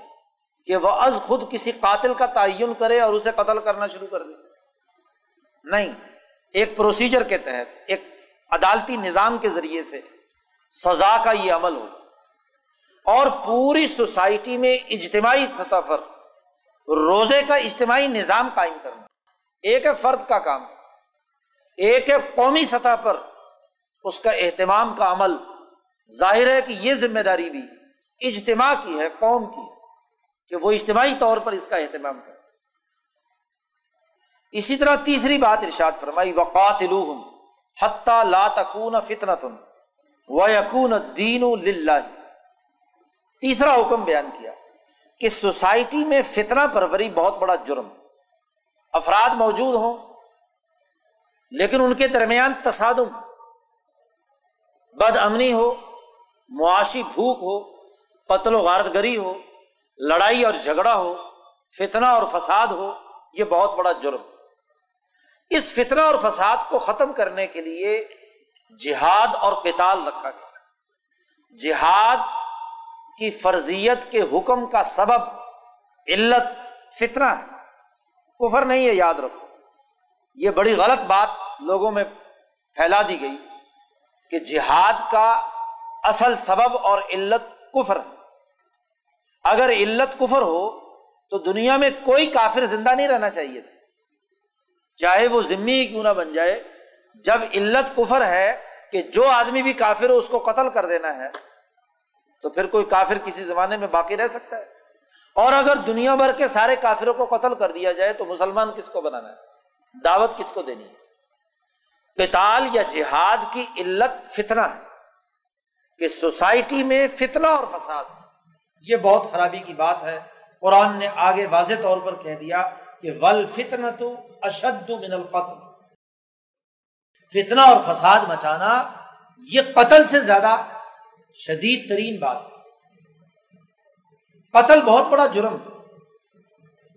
کہ وہ از خود کسی قاتل کا تعین کرے اور اسے قتل کرنا شروع کر دے۔ نہیں، ایک پروسیجر کے تحت، ایک عدالتی نظام کے ذریعے سے سزا کا یہ عمل ہو۔ اور پوری سوسائٹی میں اجتماعی سطح پر روزے کا اجتماعی نظام قائم کرنا۔ ایک ہے فرد کا کام، ایک ہے قومی سطح پر اس کا اہتمام کا عمل۔ ظاہر ہے کہ یہ ذمہ داری بھی اجتماع کی ہے، قوم کی، کہ وہ اجتماعی طور پر اس کا اہتمام کرے۔ اسی طرح تیسری بات ارشاد فرمائی وقات حتیٰ لا تکون فتنتن و یقون دین تیسرا حکم بیان کیا کہ سوسائٹی میں فتنہ پروری بہت بڑا جرم۔ افراد موجود ہوں، لیکن ان کے درمیان تصادم بد امنی ہو، معاشی بھوک ہو، قتل و غارت گری ہو، لڑائی اور جھگڑا ہو، فتنہ اور فساد ہو، یہ بہت بڑا جرم۔ اس فتنہ اور فساد کو ختم کرنے کے لیے جہاد اور قتال رکھا گیا۔ جہاد کی فرضیت کے حکم کا سبب علت فتنہ ہے۔ کفر نہیں ہے، یاد رکھو۔ یہ بڑی غلط بات لوگوں میں پھیلا دی گئی کہ جہاد کا اصل سبب اور علت کفر ہے۔ اگر علت کفر ہو تو دنیا میں کوئی کافر زندہ نہیں رہنا چاہیے تھا۔ چاہے وہ ذمی ہی کیوں نہ بن جائے، جب علت کفر ہے کہ جو آدمی بھی کافر ہو، اس کو قتل کر دینا ہے، تو پھر کوئی کافر کسی زمانے میں باقی رہ سکتا ہے۔ اور اگر دنیا بھر کے سارے کافروں کو قتل کر دیا جائے تو مسلمان کس کو بنانا ہے؟ دعوت کس کو دینی ہے؟ قتال یا جہاد کی علت فتنہ ہے کہ سوسائٹی میں فتنہ اور فساد یہ بہت خرابی کی بات ہے۔ قرآن نے آگے واضح طور پر کہہ دیا کہ ول فتن تو اشد من القتل۔ فتنہ اور فساد مچانا یہ قتل سے زیادہ شدید ترین بات قتل بہت بڑا جرم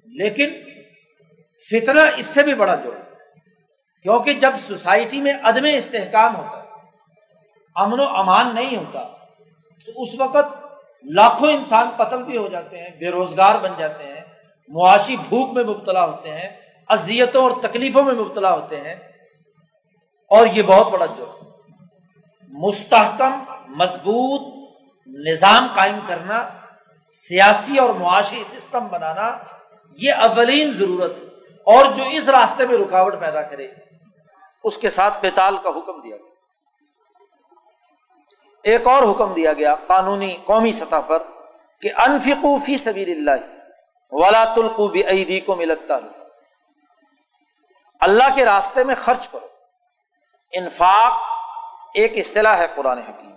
لیکن فتنہ اس سے بھی بڑا جرم کیونکہ جب سوسائٹی میں عدم استحکام ہوتا ہے، امن و امان نہیں ہوتا، تو اس وقت لاکھوں انسان قتل بھی ہو جاتے ہیں، بے روزگار بن جاتے ہیں، معاشی بھوک میں مبتلا ہوتے ہیں، اذیتوں اور تکلیفوں میں مبتلا ہوتے ہیں۔ اور یہ بہت بڑا جرم مستحکم، مضبوط نظام قائم کرنا سیاسی اور معاشی سسٹم بنانا یہ اولین ضرورت ہے اور جو اس راستے میں رکاوٹ پیدا کرے اس کے ساتھ قتال کا حکم دیا گیا۔ ایک اور حکم دیا گیا قانونی قومی سطح پر کہ انفقو فی سبیر اللہ ولا تلقو بھی کو ملتا اللہ کے راستے میں خرچ کرو۔ انفاق ایک اصطلاح ہے قرآن حکیم۔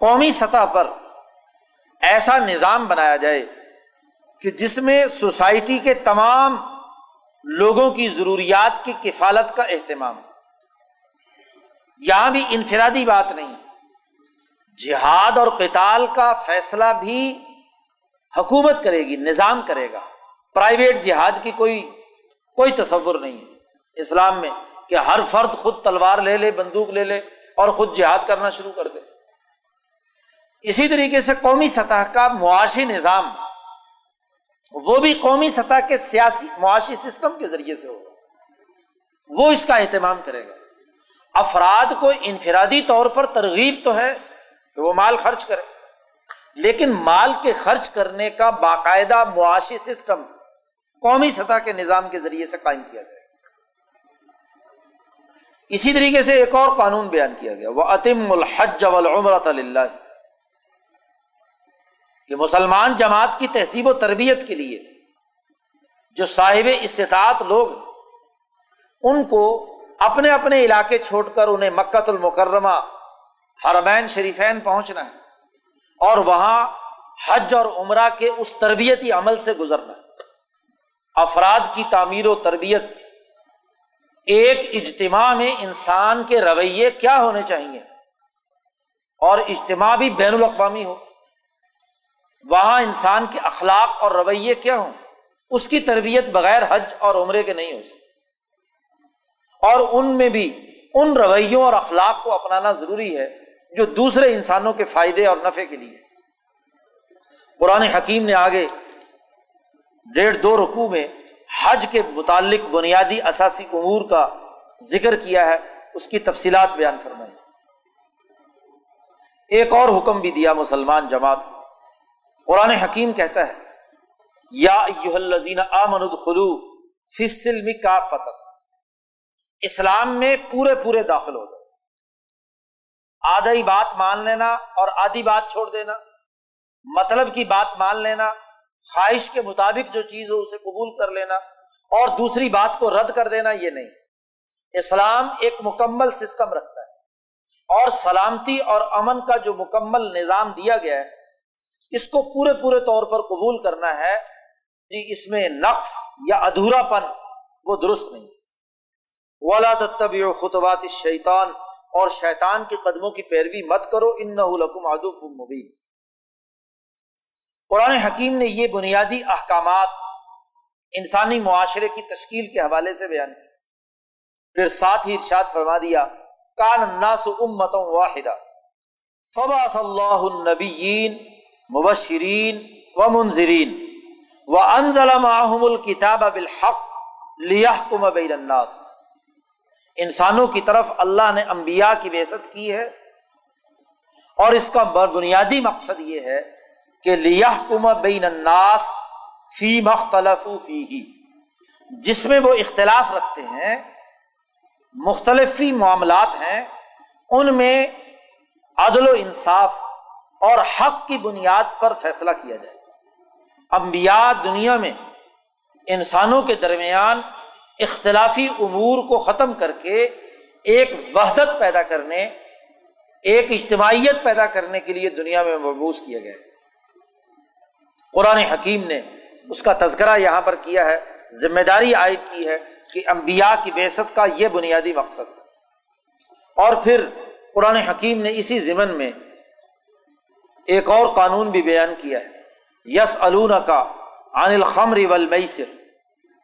قومی سطح پر ایسا نظام بنایا جائے کہ جس میں سوسائٹی کے تمام لوگوں کی ضروریات کی کفالت کا اہتمام یہاں بھی انفرادی بات نہیں جہاد اور قتال کا فیصلہ بھی حکومت کرے گی، نظام کرے گا۔ پرائیویٹ جہاد کی کوئی کوئی تصور نہیں ہے۔ اسلام میں کہ ہر فرد خود تلوار لے لے، بندوق لے لے اور خود جہاد کرنا شروع کر دے۔ اسی طریقے سے قومی سطح کا معاشی نظام، وہ بھی قومی سطح کے سیاسی، معاشی سسٹم کے ذریعے سے ہوگا۔ وہ اس کا اہتمام کرے گا۔ افراد کو انفرادی طور پر ترغیب تو ہے کہ وہ مال خرچ کرے، لیکن مال کے خرچ کرنے کا باقاعدہ معاشی سسٹم قومی سطح کے نظام کے ذریعے سے قائم کیا جائے۔ اسی طریقے سے ایک اور قانون بیان کیا گیا۔ وہ عتم الحج والعمرۃ اللہ کہ مسلمان جماعت کی تہذیب و تربیت کے لیے جو صاحب استطاعت لوگ ان کو اپنے اپنے علاقے چھوڑ کر انہیں مکت المکرمہ، حرمین شریفین پہنچنا ہے اور وہاں حج اور عمرہ کے اس تربیتی عمل سے گزرنا ہے۔ افراد کی تعمیر و تربیت، ایک اجتماع میں انسان کے رویے کیا ہونے چاہیے؟ اور اجتماع بھی بین الاقوامی ہو۔ وہاں انسان کے اخلاق اور رویے کیا ہوں؟ اس کی تربیت بغیر حج اور عمرے کے نہیں ہو سکتی۔ اور ان میں بھی ان رویوں اور اخلاق کو اپنانا ضروری ہے جو دوسرے انسانوں کے فائدے اور نفے کے لیے۔ قرآن حکیم نے آگے ڈیڑھ دو رقو میں حج کے متعلق بنیادی اثاثی امور کا ذکر کیا ہے، اس کی تفصیلات بیان فرمائی ایک اور حکم بھی دیا مسلمان جماعت قرآن حکیم کہتا ہے، یا آمن خلو فسلم کا فتح اسلام میں پورے پورے داخل ہو جائے آدھی بات مان لینا اور آدھی بات چھوڑ دینا۔ مطلب کی بات مان لینا، خواہش کے مطابق جو چیز ہو اسے قبول کر لینا۔ اور دوسری بات کو رد کر دینا یہ نہیں۔ اسلام ایک مکمل سسٹم رکھتا ہے۔ اور سلامتی اور امن کا جو مکمل نظام دیا گیا ہے اس کو پورے پورے طور پر قبول کرنا ہے جی اس میں نقص یا ادھورا پن وہ درست نہیں ولا تب خطوات شیطان اور شیطان کے قدموں کی پیروی مت کرو ان نہ مبین قرآن حکیم نے یہ بنیادی احکامات انسانی معاشرے کی تشکیل کے حوالے سے بیان کیا پھر ساتھ ہی ارشاد فرما دیا، کان الناس امت واحدہ۔ فبا اللہ النبیین مبشرین و منظرین و انزل معهم الكتاب بالحق لیحکم بین الناس۔ انسانوں کی طرف اللہ نے امبیا کی بےست کی ہے اور اس کا بنیادی مقصد یہ ہے کہ لیہ کم بین الناس فی مختلف فی جس میں وہ اختلاف رکھتے ہیں مختلف معاملات ہیں، ان میں عدل و انصاف اور حق کی بنیاد پر فیصلہ کیا جائے امبیا دنیا میں انسانوں کے درمیان اختلافی امور کو ختم کر کے ایک وحدت پیدا کرنے، ایک اجتماعیت پیدا کرنے کے لیے دنیا میں مبوس کیا گیا۔ قرآن حکیم نے اس کا تذکرہ یہاں پر کیا ہے، ذمہ داری عائد کی ہے کہ امبیا کی بےست کا یہ بنیادی مقصد۔ اور پھر قرآن حکیم نے اسی ضمن میں ایک اور قانون بھی بیان کیا ہے۔ یس الون کا عن الخمر والمیسر۔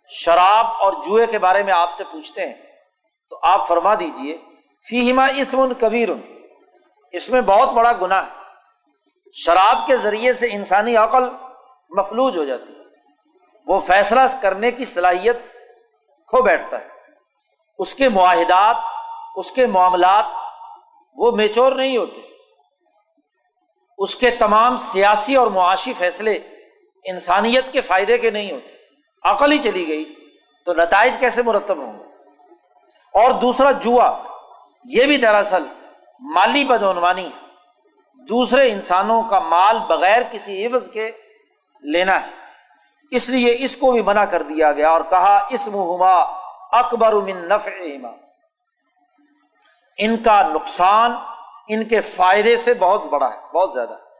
شراب اور جوئے کے بارے میں آپ سے پوچھتے ہیں، تو آپ فرما دیجیے فیما اسم کبیر۔ اس میں بہت بڑا گناہ ہے۔ شراب کے ذریعے سے انسانی عقل مفلوج ہو جاتی ہے۔ وہ فیصلہ کرنے کی صلاحیت کھو بیٹھتا ہے۔ اس کے معاہدات، اس کے معاملات وہ میچور نہیں ہوتے۔ اس کے تمام سیاسی اور معاشی فیصلے انسانیت کے فائدے کے نہیں ہوتے، عقل ہی چلی گئی، تو نتائج کیسے مرتب ہوں گے؟ اور دوسرا جوا یہ بھی دراصل مالی بدعنوانی ہے، دوسرے انسانوں کا مال بغیر کسی عوض کے لینا ہے۔ اس لیے اس کو بھی منع کر دیا گیا اور کہا اس مہما اکبر من نفع ان کا نقصان ان کے فائدے سے بہت بڑا ہے، بہت زیادہ ہے۔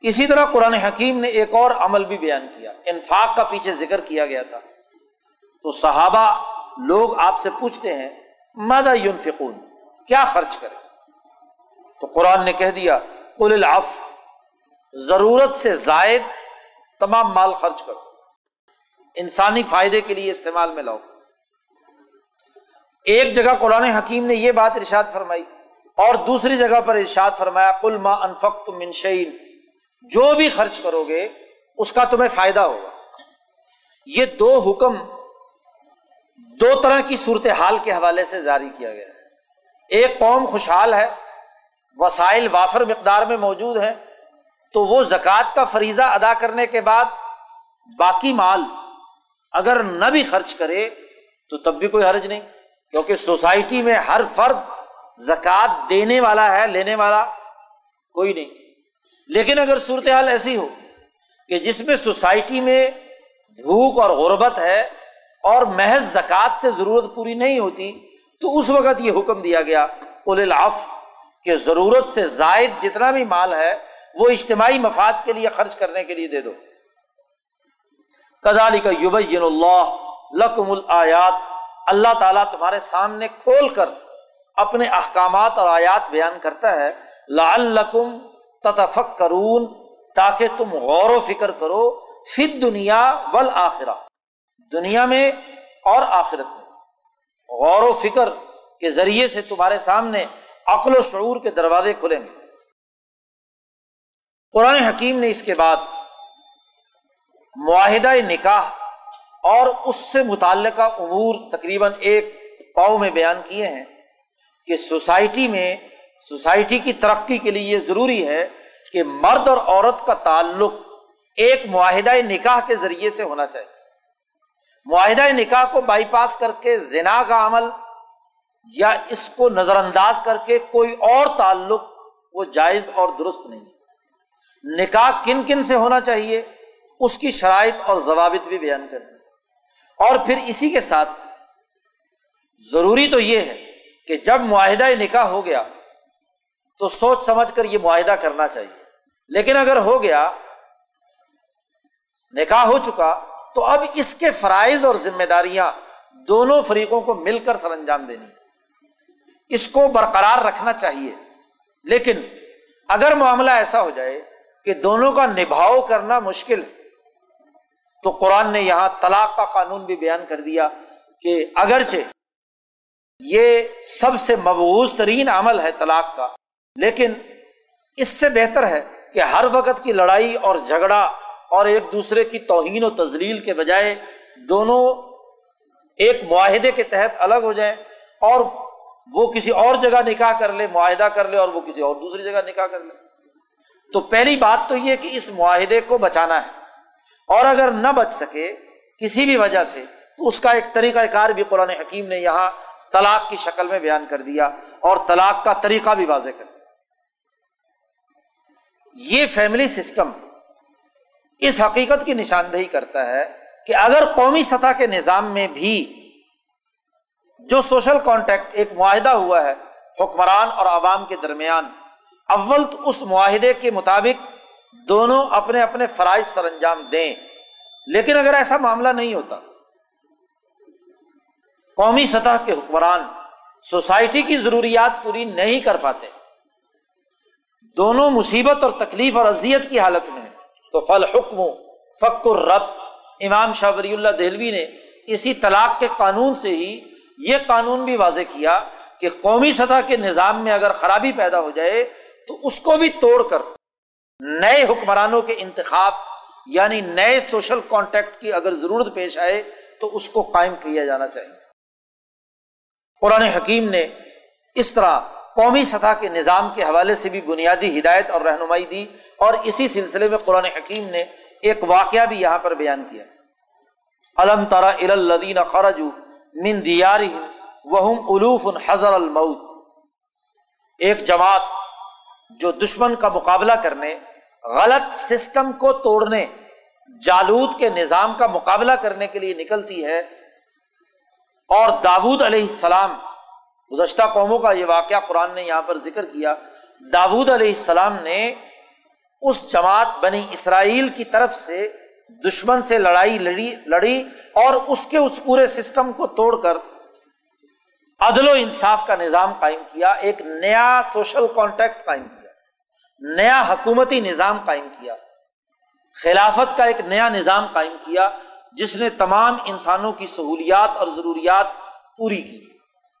اسی طرح قرآن حکیم نے ایک اور عمل بھی بیان کیا۔ انفاق کا پیچھے ذکر کیا گیا تھا۔ تو صحابہ لوگ آپ سے پوچھتے ہیں مادا یونفقون کیا خرچ کرے تو قرآن نے کہہ دیا، قل العف، ضرورت سے زائد تمام مال خرچ کرو۔ انسانی فائدے کے لیے استعمال میں لاؤ۔ ایک جگہ قرآن حکیم نے یہ بات ارشاد فرمائی اور دوسری جگہ پر ارشاد فرمایا کل ما انفق منشین جو بھی خرچ کرو گے، اس کا تمہیں فائدہ ہوگا۔ یہ دو حکم دو طرح کی صورتحال کے حوالے سے جاری کیا گیا ہے۔ ایک قوم خوشحال ہے، وسائل وافر مقدار میں موجود ہے تو وہ زکوٰۃ کا فریضہ ادا کرنے کے بعد باقی مال اگر نہ بھی خرچ کرے، تو تب بھی کوئی حرج نہیں، کیونکہ سوسائٹی میں ہر فرد زکوٰۃ دینے والا ہے، لینے والا کوئی نہیں۔ لیکن اگر صورتحال ایسی ہو کہ جس میں سوسائٹی میں بھوک اور غربت ہے اور محض زکوٰۃ سے ضرورت پوری نہیں ہوتی، تو اس وقت یہ حکم دیا گیا العف کہ ضرورت سے زائد جتنا بھی مال ہے، وہ اجتماعی مفاد کے لیے خرچ کرنے کے لیے دے دو۔ کزالی کا یوبین اللہ لقم الیات اللہ تعالیٰ تمہارے سامنے کھول کر اپنے احکامات اور آیات بیان کرتا ہے لال تتفق کرون تاکہ تم غور و فکر کرو فت دنیا ول دنیا میں اور آخرت میں۔ غور و فکر کے ذریعے سے تمہارے سامنے عقل و شعور کے دروازے کھلیں گے۔ قرآن حکیم نے اس کے بعد معاہدہ نکاح اور اس سے متعلقہ امور تقریباً ایک پاؤ میں بیان کیے ہیں۔ کہ سوسائٹی میں، سوسائٹی کی ترقی کے لیے یہ ضروری ہے کہ مرد اور عورت کا تعلق ایک معاہدہ نکاح کے ذریعے سے ہونا چاہیے۔ معاہدہ نکاح کو بائی پاس کر کے زنا کا عمل یا اس کو نظر انداز کر کے کوئی اور تعلق وہ جائز اور درست نہیں۔ ہے نکاح کن کن سے ہونا چاہیے؟ اس کی شرائط اور ضوابط بھی بیان کر اور پھر اسی کے ساتھ ضروری تو یہ ہے کہ جب معاہدہ نکاح ہو گیا تو سوچ سمجھ کر یہ معاہدہ کرنا چاہیے۔ لیکن اگر ہو گیا، نکاح ہو چکا، تو اب اس کے فرائض اور ذمہ داریاں دونوں فریقوں کو مل کر سر انجام دینی۔ اس کو برقرار رکھنا چاہیے۔ لیکن اگر معاملہ ایسا ہو جائے کہ دونوں کا نبھاؤ کرنا مشکل، تو قرآن نے یہاں طلاق کا قانون بھی بیان کر دیا کہ اگرچہ یہ سب سے مبوض ترین عمل ہے طلاق کا۔ لیکن اس سے بہتر ہے کہ ہر وقت کی لڑائی اور جھگڑا اور ایک دوسرے کی توہین و تزلیل کے بجائے دونوں ایک معاہدے کے تحت الگ ہو جائیں اور وہ کسی اور جگہ نکاح کر لے، معاہدہ کر لے اور وہ کسی اور دوسری جگہ نکاح کر لے۔ تو پہلی بات تو یہ کہ اس معاہدے کو بچانا ہے۔ اور اگر نہ بچ سکے کسی بھی وجہ سے، تو اس کا ایک طریقہ کار بھی قرآن حکیم نے یہاں طلاق کی شکل میں بیان کر دیا اور طلاق کا طریقہ بھی واضح کر دیا۔ یہ فیملی سسٹم اس حقیقت کی نشاندہی کرتا ہے کہ اگر قومی سطح کے نظام میں بھی جو سوشل کانٹیکٹ ایک معاہدہ ہوا ہے، حکمران اور عوام کے درمیان، اول تو اس معاہدے کے مطابق دونوں اپنے اپنے فرائض سر انجام دیں۔ لیکن اگر ایسا معاملہ نہیں ہوتا قومی سطح کے حکمران سوسائٹی کی ضروریات پوری نہیں کر پاتے۔ دونوں مصیبت اور تکلیف اور اذیت کی حالت میں تو فل حکم فکر رب امام شاہ ولی اللہ دہلوی نے اسی طلاق کے قانون سے ہی یہ قانون بھی واضح کیا کہ قومی سطح کے نظام میں اگر خرابی پیدا ہو جائے تو اس کو بھی توڑ کر نئے حکمرانوں کے انتخاب یعنی نئے سوشل کانٹیکٹ کی اگر ضرورت پیش آئے تو اس کو قائم کیا جانا چاہیے۔ قرآن حکیم نے اس طرح قومی سطح کے نظام کے حوالے سے بھی بنیادی ہدایت اور رہنمائی دی اور اسی سلسلے میں قرآن حکیم نے ایک واقعہ بھی یہاں پر بیان کیا علم تارا الدین خرج من دیار وہم الوف حضر المعود ایک جماعت جو دشمن کا مقابلہ کرنے، غلط سسٹم کو توڑنے جالود کے نظام کا مقابلہ کرنے کے لیے نکلتی ہے اور داود علیہ السلام، گزشتہ قوموں کا یہ واقعہ قرآن نے یہاں پر ذکر کیا، داود علیہ السلام نے اس جماعت بنی اسرائیل کی طرف سے دشمن سے لڑائی لڑی لڑی اور اس کے اس پورے سسٹم کو توڑ کر عدل و انصاف کا نظام قائم کیا، ایک نیا سوشل کانٹیکٹ قائم کیا، نیا حکومتی نظام قائم کیا، خلافت کا ایک نیا نظام قائم کیا۔ جس نے تمام انسانوں کی سہولیات اور ضروریات پوری کی۔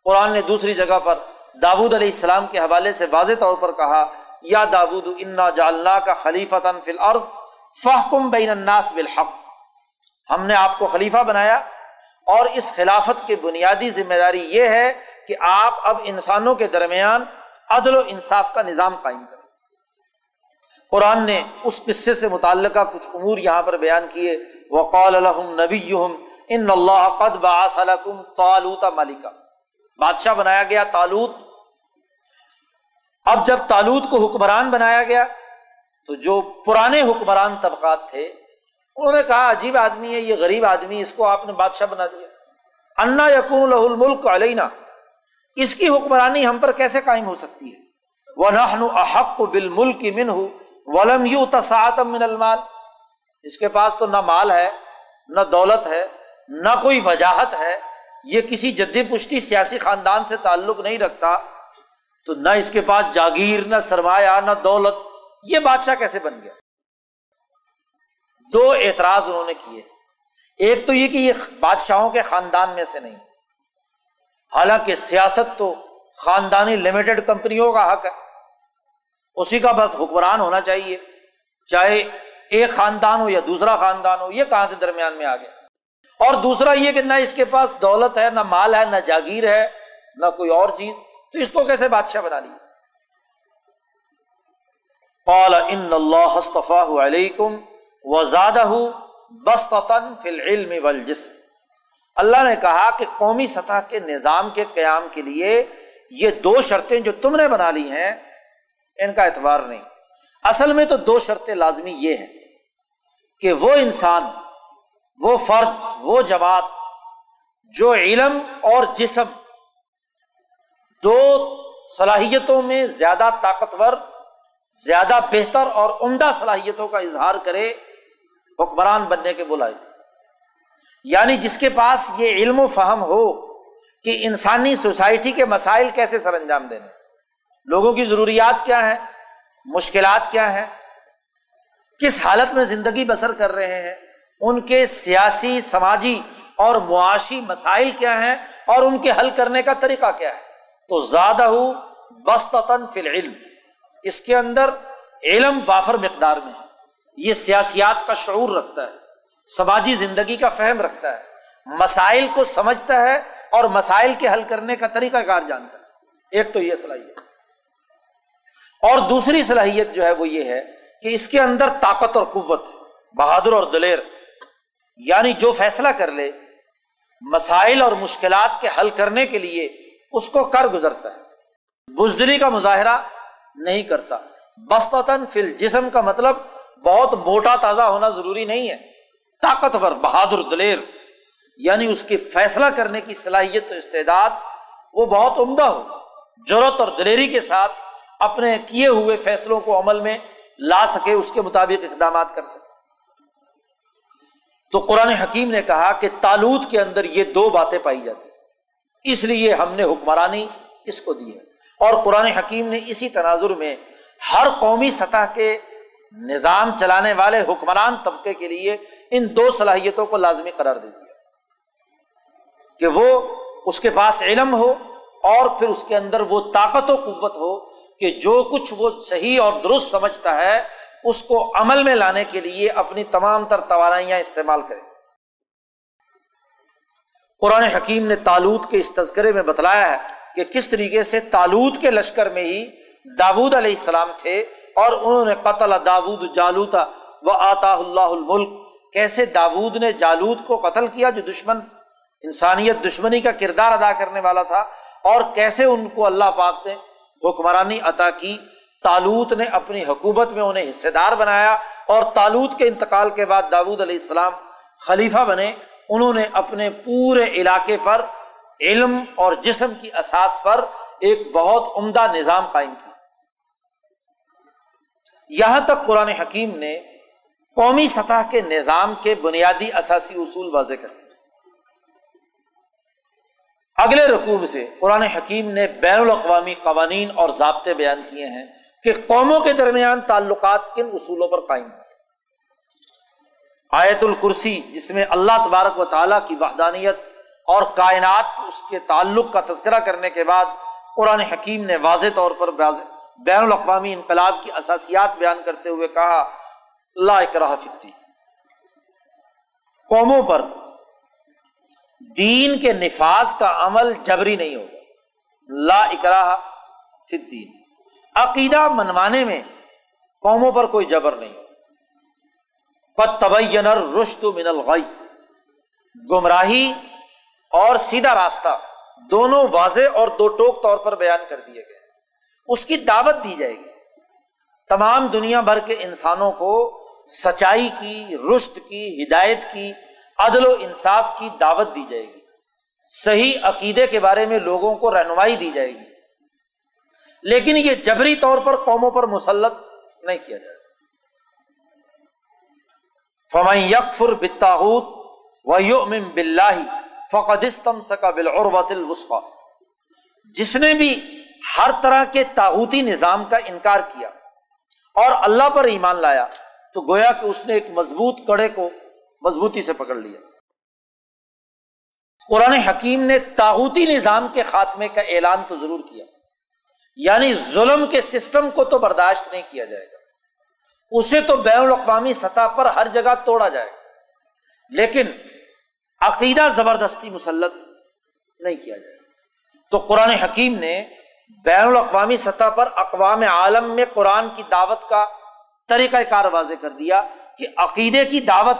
قرآن نے دوسری جگہ پر داود علیہ السلام کے حوالے سے واضح طور پر کہا، یا داود انا جاللہ کا خلیفہ فی الارض فحکم بین الناس بالحق۔ ہم نے آپ کو خلیفہ بنایا اور اس خلافت کی بنیادی ذمہ داری یہ ہے کہ آپ اب انسانوں کے درمیان عدل و انصاف کا نظام قائم کریں۔ قرآن نے اس قصے سے متعلقہ کچھ امور یہاں پر بیان کیے وقال الحم نبی ان اللہ قد باسلکم تالوتا ملکہ بادشاہ بنایا گیا تالوت اب جب تالوت کو حکمران بنایا گیا، تو جو پرانے حکمران طبقات تھے، انہوں نے کہا، عجیب آدمی ہے، یہ غریب آدمی، اس کو آپ نے بادشاہ بنا دیا۔ انا یقون الہ الملک علینا۔ اس کی حکمرانی ہم پر کیسے قائم ہو سکتی ہے؟ وہ نہ احق بال ملک من ولم یو تصاطم من المال۔ اس کے پاس تو نہ مال ہے، نہ دولت ہے، نہ کوئی وجاہت ہے۔ یہ کسی جدی پشتی سیاسی خاندان سے تعلق نہیں رکھتا۔ تو نہ اس کے پاس جاگیر، نہ سرمایہ، نہ دولت۔ یہ بادشاہ کیسے بن گیا؟ دو اعتراض انہوں نے کیے۔ ایک تو یہ کہ یہ بادشاہوں کے خاندان میں سے نہیں۔ حالانکہ سیاست تو خاندانی لمیٹڈ کمپنیوں کا حق ہے۔ اسی کا بس حکمران ہونا چاہیے، چاہے ایک خاندان ہو یا دوسرا خاندان ہو، یہ کہاں سے درمیان میں آ گیا اور دوسرا یہ کہ نہ اس کے پاس دولت ہے، نہ مال ہے، نہ جاگیر ہے، نہ کوئی اور چیز، تو اس کو کیسے بادشاہ بنا لی قال ان اللہ علیکم وزادہ بستن فی العلم والجسم۔ اللہ نے کہا کہ قومی سطح کے نظام کے قیام کے لیے یہ دو شرطیں جو تم نے بنا لی ہیں، ان کا اعتبار نہیں۔ اصل میں تو دو شرطیں لازمی یہ ہیں۔ کہ وہ انسان، وہ فرد، وہ جماعت جو علم اور جسم دو صلاحیتوں میں زیادہ طاقتور، زیادہ بہتر اور عمدہ صلاحیتوں کا اظہار کرے، حکمران بننے کے وہ لائق یعنی جس کے پاس یہ علم و فہم ہو کہ انسانی سوسائٹی کے مسائل کیسے سر انجام دینے۔ لوگوں کی ضروریات کیا ہیں؟ مشکلات کیا ہیں؟ کس حالت میں زندگی بسر کر رہے ہیں؟ ان کے سیاسی، سماجی اور معاشی مسائل کیا ہیں؟ اور ان کے حل کرنے کا طریقہ کیا ہے؟ تو زیادہ ہو بستاً فی العلم۔ اس کے اندر علم وافر مقدار میں ہے۔ یہ سیاسیات کا شعور رکھتا ہے۔ سماجی زندگی کا فہم رکھتا ہے۔ مسائل کو سمجھتا ہے اور مسائل کے حل کرنے کا طریقہ کار جانتا ہے۔ ایک تو یہ صلاحیت۔ اور دوسری صلاحیت جو ہے وہ یہ ہے کہ اس کے اندر طاقت اور قوت بہادر اور دلیر۔ یعنی جو فیصلہ کر لے، مسائل اور مشکلات کے حل کرنے کے لیے اس کو کر گزرتا ہے۔ بزدلی کا مظاہرہ نہیں کرتا۔ بستاً فل جسم کا مطلب بہت موٹا تازہ ہونا ضروری نہیں ہے۔ طاقتور، بہادر، دلیر۔ یعنی اس کی فیصلہ کرنے کی صلاحیت و استعداد وہ بہت عمدہ ہو۔ ضرورت اور دلیری کے ساتھ اپنے کیے ہوئے فیصلوں کو عمل میں لا سکے، اس کے مطابق اقدامات کر سکے۔ تو قرآن حکیم نے کہا کہ تالوت کے اندر یہ دو باتیں پائی جاتی اس لیے ہم نے حکمرانی اس کو دی ہے۔ اور قرآن حکیم نے اسی تناظر میں ہر قومی سطح کے نظام چلانے والے حکمران طبقے کے لیے ان دو صلاحیتوں کو لازمی قرار دے دیا۔ کہ وہ اس کے پاس علم ہو اور پھر اس کے اندر وہ طاقت و قوت ہو کہ جو کچھ وہ صحیح اور درست سمجھتا ہے، اس کو عمل میں لانے کے لیے اپنی تمام تر توانائیاں استعمال کرے۔ قرآن حکیم نے تالوت کے اس تذکرے میں بتلایا ہے کہ کس طریقے سے تالوت کے لشکر میں ہی داود علیہ السلام تھے اور انہوں نے قتل داود جالوتا و آتا اللہ الملک۔ کیسے داود نے جالود کو قتل کیا جو دشمن، انسانیت دشمنی کا کردار ادا کرنے والا تھا، اور کیسے ان کو اللہ پاک نے حکمرانی عطا کی تالوت نے اپنی حکومت میں انہیں حصے دار بنایا اور تالوت کے انتقال کے بعد داود علیہ السلام خلیفہ بنے۔ انہوں نے اپنے پورے علاقے پر علم اور جسم کی اساس پر ایک بہت عمدہ نظام قائم کیا۔ یہاں تک قرآن حکیم نے قومی سطح کے نظام کے بنیادی اثاثی اصول واضح کر اگلے رقوب سے قرآن حکیم نے بین الاقوامی قوانین اور ضابطے بیان کیے ہیں کہ قوموں کے درمیان تعلقات کن اصولوں پر قائم ہیں آیت الکرسی، جس میں اللہ تبارک و تعالیٰ کی وحدانیت اور کائنات اس کے تعلق کا تذکرہ کرنے کے بعد قرآن حکیم نے واضح طور پر بین الاقوامی انقلاب کی اثاسیات بیان کرتے ہوئے کہا، لا اکراہ فکری قوموں پر دین کے نفاذ کا عمل جبری نہیں ہوگا۔ لا اکراہ فدین عقیدہ منوانے میں قوموں پر کوئی جبر نہیں۔ رشت من الغی۔ گمراہی اور سیدھا راستہ دونوں واضح اور دو ٹوک طور پر بیان کر دیے گئے۔ اس کی دعوت دی جائے گی۔ تمام دنیا بھر کے انسانوں کو سچائی کی رشت کی، ہدایت کی عدل و انصاف کی دعوت دی جائے گی۔ صحیح عقیدے کے بارے میں لوگوں کو رہنمائی دی جائے گی۔ لیکن یہ جبری طور پر قوموں پر مسلط نہیں کیا جائے۔ فمن یکفر بتاحت و یؤمن باللہ فقد استمسک بالعروۃ الوثقى۔ جس نے بھی ہر طرح کے تاحوتی نظام کا انکار کیا اور اللہ پر ایمان لایا، تو گویا کہ اس نے ایک مضبوط کڑے کو مضبوطی سے پکڑ لیا۔ قرآن حکیم نے تاحوتی نظام کے خاتمے کا اعلان تو ضرور کیا۔ یعنی ظلم کے سسٹم کو تو برداشت نہیں کیا جائے گا۔ اسے تو بین الاقوامی سطح پر ہر جگہ توڑا جائے گا۔ لیکن عقیدہ زبردستی مسلط نہیں کیا جائے گا۔ تو قرآن حکیم نے بین الاقوامی سطح پر اقوام عالم میں قرآن کی دعوت کا طریقہ کار واضح کر دیا کہ عقیدے کی دعوت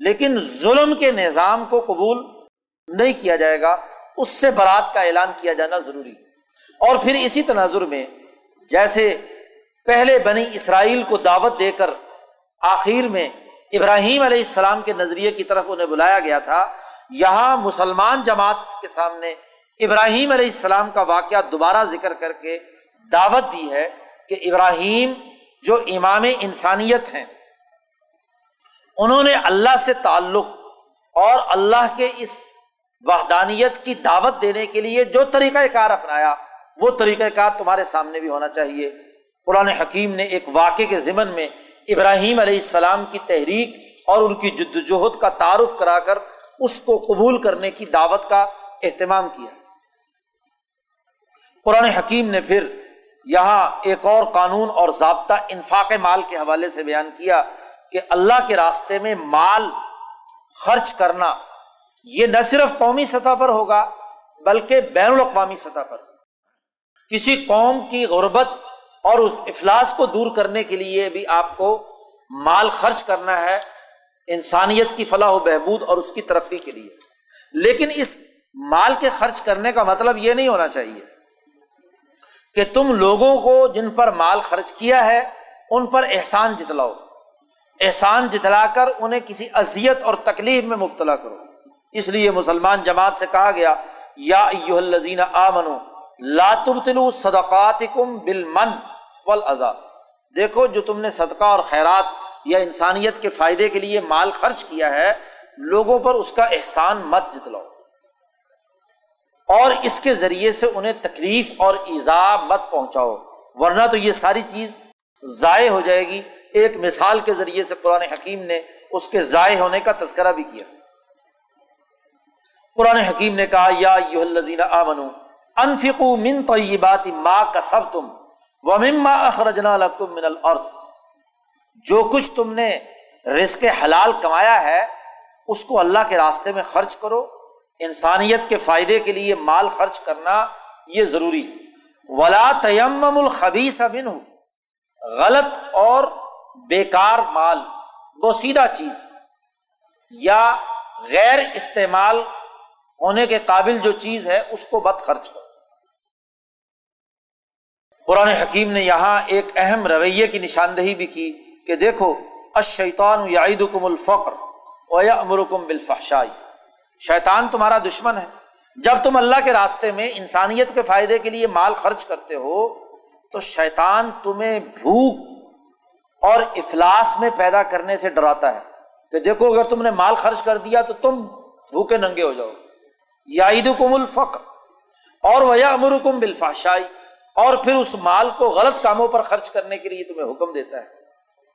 لیکن ظلم کے نظام کو قبول نہیں کیا جائے گا، اس سے برات کا اعلان کیا جانا ضروری اور پھر اسی تناظر میں، جیسے پہلے بنی اسرائیل کو دعوت دے کر آخر میں ابراہیم علیہ السلام کے نظریے کی طرف انہیں بلایا گیا تھا، یہاں مسلمان جماعت کے سامنے ابراہیم علیہ السلام کا واقعہ دوبارہ ذکر کر کے دعوت دی ہے کہ ابراہیم جو امام انسانیت ہیں انہوں نے اللہ سے تعلق اور اللہ کے اس وحدانیت کی دعوت دینے کے لیے جو طریقہ کار اپنایا، وہ طریقہ کار تمہارے سامنے بھی ہونا چاہیے۔ قرآن حکیم نے ایک واقعے کے ضمن میں ابراہیم علیہ السلام کی تحریک اور ان کی جد وجہد کا تعارف کرا کر اس کو قبول کرنے کی دعوت کا اہتمام کیا۔ قرآن حکیم نے پھر یہاں ایک اور قانون اور ضابطہ انفاق مال کے حوالے سے بیان کیا۔ کہ اللہ کے راستے میں مال خرچ کرنا یہ نہ صرف قومی سطح پر ہوگا بلکہ بین الاقوامی سطح پر۔ کسی قوم کی غربت اور اس افلاس کو دور کرنے کے لیے بھی آپ کو مال خرچ کرنا ہے انسانیت کی فلاح و بہبود اور اس کی ترقی کے لیے۔ لیکن اس مال کے خرچ کرنے کا مطلب یہ نہیں ہونا چاہیے کہ تم لوگوں کو جن پر مال خرچ کیا ہے ان پر احسان جتلاؤ۔ احسان جتلا کر، انہیں کسی اذیت اور تکلیف میں مبتلا کرو۔ اس لیے مسلمان جماعت سے کہا گیا، یا الزین آ منو لاتبتلو صدقات کم بل من دیکھو، جو تم نے صدقہ اور خیرات یا انسانیت کے فائدے کے لیے مال خرچ کیا ہے، لوگوں پر اس کا احسان مت جتلاؤ۔ اور اس کے ذریعے سے انہیں تکلیف اور ایزا مت پہنچاؤ، ورنہ تو یہ ساری چیز ضائع ہو جائے گی۔ ایک مثال کے ذریعے سے قرآن حکیم نے اس کے ضائع ہونے کا تذکرہ بھی کیا۔ قرآن حکیم نے کہا، یا یو الزین آمن انفکو من تو یہ بات ماں کا سب تم و مما اخرجنا لکم من الارض۔ جو کچھ تم نے رزق حلال کمایا ہے، اس کو اللہ کے راستے میں خرچ کرو۔ انسانیت کے فائدے کے لیے مال خرچ کرنا یہ ضروری ولا تیم الخبیس بن غلط اور بیکار مال بوسیدہ چیز یا غیر استعمال ہونے کے قابل جو چیز ہے اس کو بت خرچ کرو۔ قرآن حکیم نے یہاں ایک اہم رویے کی نشاندہی بھی کی کہ دیکھو اشیطان یعید کم الفقر و یا امرکم بالفحشائی۔ شیطان تمہارا دشمن ہے۔ جب تم اللہ کے راستے میں انسانیت کے فائدے کے لیے مال خرچ کرتے ہو، تو شیطان تمہیں بھوک اور افلاس میں پیدا کرنے سے ڈراتا ہے کہ دیکھو، اگر تم نے مال خرچ کر دیا تو تم بھوکے ننگے ہو جاؤ۔ یا عید کم الفقر اور وہ امرکم بالفاشائی اور پھر اس مال کو غلط کاموں پر خرچ کرنے کے لیے تمہیں حکم دیتا ہے۔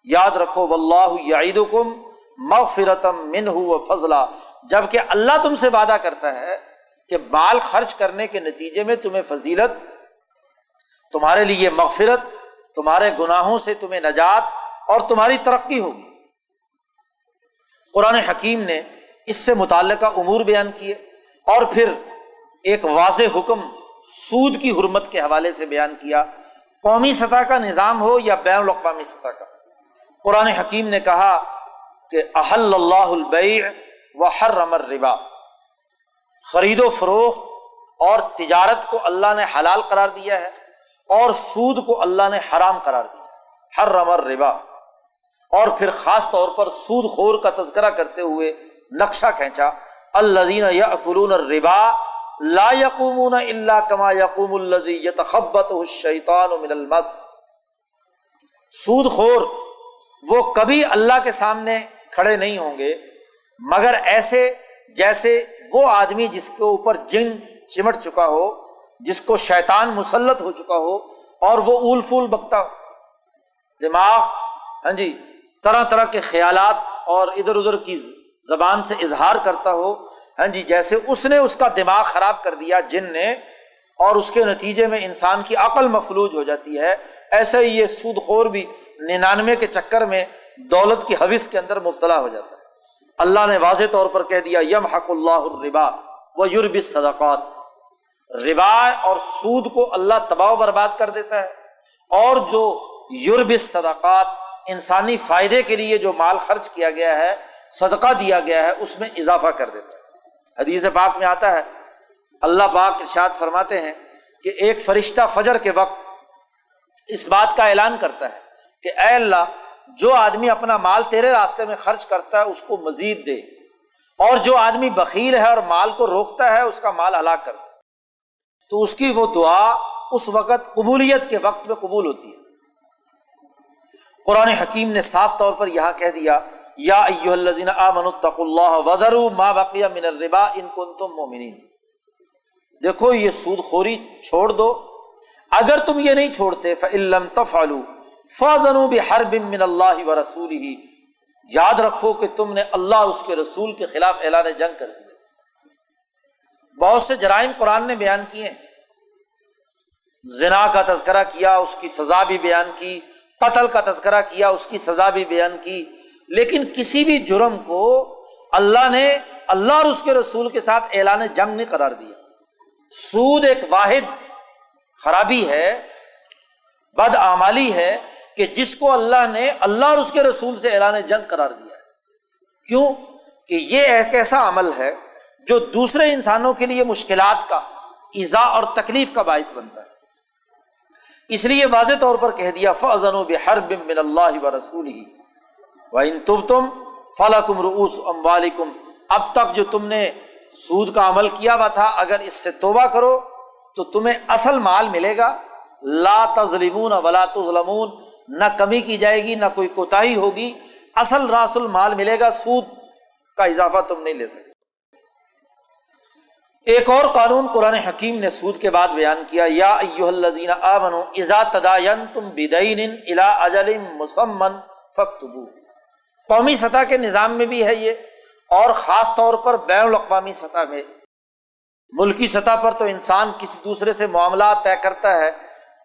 یاد رکھو و اللہ یاد کم مغفرتم من ہو فضلہ۔ جبکہ اللہ تم سے وعدہ کرتا ہے کہ مال خرچ کرنے کے نتیجے میں تمہیں فضیلت، تمہارے لیے مغفرت، تمہارے گناہوں سے تمہیں نجات اور تمہاری ترقی ہوگی۔ قرآن حکیم نے اس سے متعلقہ امور بیان کیے اور پھر ایک واضح حکم سود کی حرمت کے حوالے سے بیان کیا۔ قومی سطح کا نظام ہو یا بین الاقوامی سطح کا۔ قرآن حکیم نے کہا کہ احل اللہ البیع و ہر رمر ربا خرید و فروخت اور تجارت کو اللہ نے حلال قرار دیا ہے اور سود کو اللہ نے حرام قرار دیا ہر رمر ربا اور پھر خاص طور پر سود خور کا تذکرہ کرتے ہوئے نقشہ کھینچا اللہ دین ربا لا یقومون اللہ کما یقوم الدی یتخبت الشیطان من المس۔ سود خور وہ کبھی اللہ کے سامنے کھڑے نہیں ہوں گے، مگر ایسے جیسے وہ آدمی جس کے اوپر جن چمٹ چکا ہو، جس کو شیطان مسلط ہو چکا ہو اور وہ اول پھول بکتا ہو۔ دماغ ہاں جی طرح طرح کے خیالات اور ادھر ادھر کی زبان سے اظہار کرتا ہو۔ ہاں جی جیسے اس نے اس کا دماغ خراب کر دیا، جن نے، اور اس کے نتیجے میں انسان کی عقل مفلوج ہو جاتی ہے۔ ایسے ہی یہ سود خور بھی ننانوے کے چکر میں دولت کی حوث کے اندر مبتلا ہو جاتا ہے۔ اللہ نے واضح طور پر کہہ دیا یم حق اللہ الربا وہ یورب صدقات ربا اور سود کو اللہ تباہ و برباد کر دیتا ہے۔ اور جو یورب صدقات انسانی فائدے کے لیے جو مال خرچ کیا گیا ہے، صدقہ دیا گیا ہے، اس میں اضافہ کر دیتا ہے حدیث پاک میں آتا ہے، اللہ پاک ارشاد فرماتے ہیں کہ ایک فرشتہ فجر کے وقت اس بات کا اعلان کرتا ہے کہ اے اللہ، جو آدمی اپنا مال تیرے راستے میں خرچ کرتا ہے، اس کو مزید دے۔ اور جو آدمی بکیل ہے اور مال کو روکتا ہے، اس کا مال ہلاک کرتا ہے تو اس کی وہ دعا اس وقت قبولیت کے وقت میں قبول ہوتی ہے۔ قرآن حکیم نے صاف طور پر یہاں کہہ دیا، یا اللہ ما بقیہ من الربا ان کن تم مومنین۔ دیکھو، یہ سود خوری چھوڑ دو۔ اگر تم یہ نہیں چھوڑتے فعلم تفالو فضنوب ہر بم من اللہ و رسول ہی یاد رکھو کہ تم نے اللہ اس کے رسول کے خلاف اعلان جنگ کر دیا بہت سے جرائم قرآن نے بیان کیے۔ زنا کا تذکرہ کیا، اس کی سزا بھی بیان کی۔ قتل کا تذکرہ کیا، اس کی سزا بھی بیان کی۔ لیکن کسی بھی جرم کو اللہ نے، اللہ اور اس کے رسول کے ساتھ اعلان جنگ نہیں قرار دیا۔ سود ایک واحد خرابی ہے، بد آمالی ہے کہ جس کو اللہ نے، اللہ اور اس کے رسول سے اعلان جنگ قرار دیا ہے۔ کیوں؟ کہ یہ ایک ایسا عمل ہے جو دوسرے انسانوں کے لیے مشکلات کا، ایزا اور تکلیف کا باعث بنتا ہے۔ اس لیے واضح طور پر کہہ دیا فضن و بحر بن اللہ و رسول ہی و ان تب تم فلاکم روس ام اب تک جو تم نے سود کا عمل کیا ہوا تھا، اگر اس سے توبہ کرو تو تمہیں اصل مال ملے گا۔ لا تظلمون ولا تظلمون. نہ کمی کی جائے گی، نہ کوئی کوتا ہوگی۔ اصل راس المال ملے گا، سود کا اضافہ تم نہیں لے سکتے۔ ایک اور قانون قرآن حکیم نے سود کے بعد بیان کیا، یا الزین ازا تداین تم بدعین الا اجل مسمن فختبو قومی سطح کے نظام میں بھی ہے یہ، اور خاص طور پر بین الاقوامی سطح میں۔ ملکی سطح پر تو انسان کسی دوسرے سے معاملات طے کرتا ہے،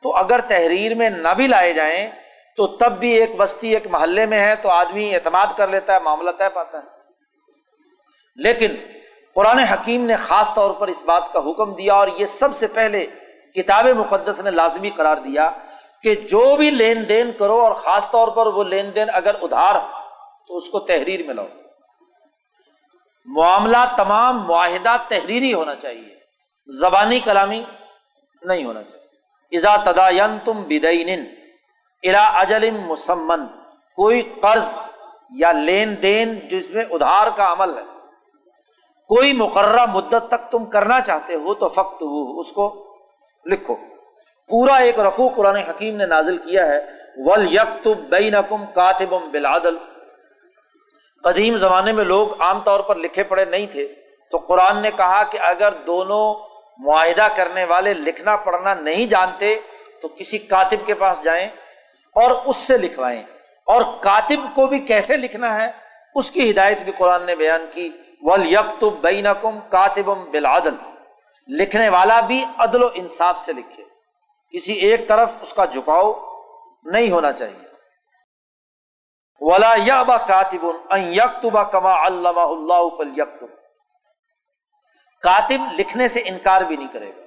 تو اگر تحریر میں نہ بھی لائے جائیں، تو تب بھی ایک بستی، ایک محلے میں ہے، تو آدمی اعتماد کر لیتا ہے، معاملہ طے پاتا ہے۔ لیکن قرآن حکیم نے خاص طور پر اس بات کا حکم دیا اور یہ سب سے پہلے کتاب مقدس نے لازمی قرار دیا کہ جو بھی لین دین کرو اور خاص طور پر وہ لین دین اگر ادھار تو اس کو تحریر میں لاؤ۔ معاملہ تمام معاہدہ تحریری ہونا چاہیے۔ زبانی کلامی نہیں ہونا چاہیے۔ ازا تداین تم بدعین الا اجل مسمن، کوئی قرض یا لین دین جس میں ادھار کا عمل ہے کوئی مقررہ مدت تک تم کرنا چاہتے ہو تو فخت وہ اس کو لکھو۔ پورا ایک رقو قرآن حکیم نے نازل کیا ہے۔ ول یک بین کم کاتب بلادل قدیم زمانے میں لوگ عام طور پر لکھے پڑے نہیں تھے۔ تو قرآن نے کہا کہ اگر دونوں معاہدہ کرنے والے لکھنا پڑھنا نہیں جانتے، تو کسی کاتب کے پاس جائیں اور اس سے لکھوائیں۔ اور کاتب کو بھی کیسے لکھنا ہے؟ اس کی ہدایت بھی قرآن نے بیان کی۔ ول یک بین کم کاتب بلادل لکھنے والا بھی عدل و انصاف سے لکھے۔ کسی ایک طرف اس کا جھکاؤ نہیں ہونا چاہیے۔ ولا یا با کاتب یکتبا کما اللہ اللہ فل یکتب کاتب لکھنے سے انکار بھی نہیں کرے گا۔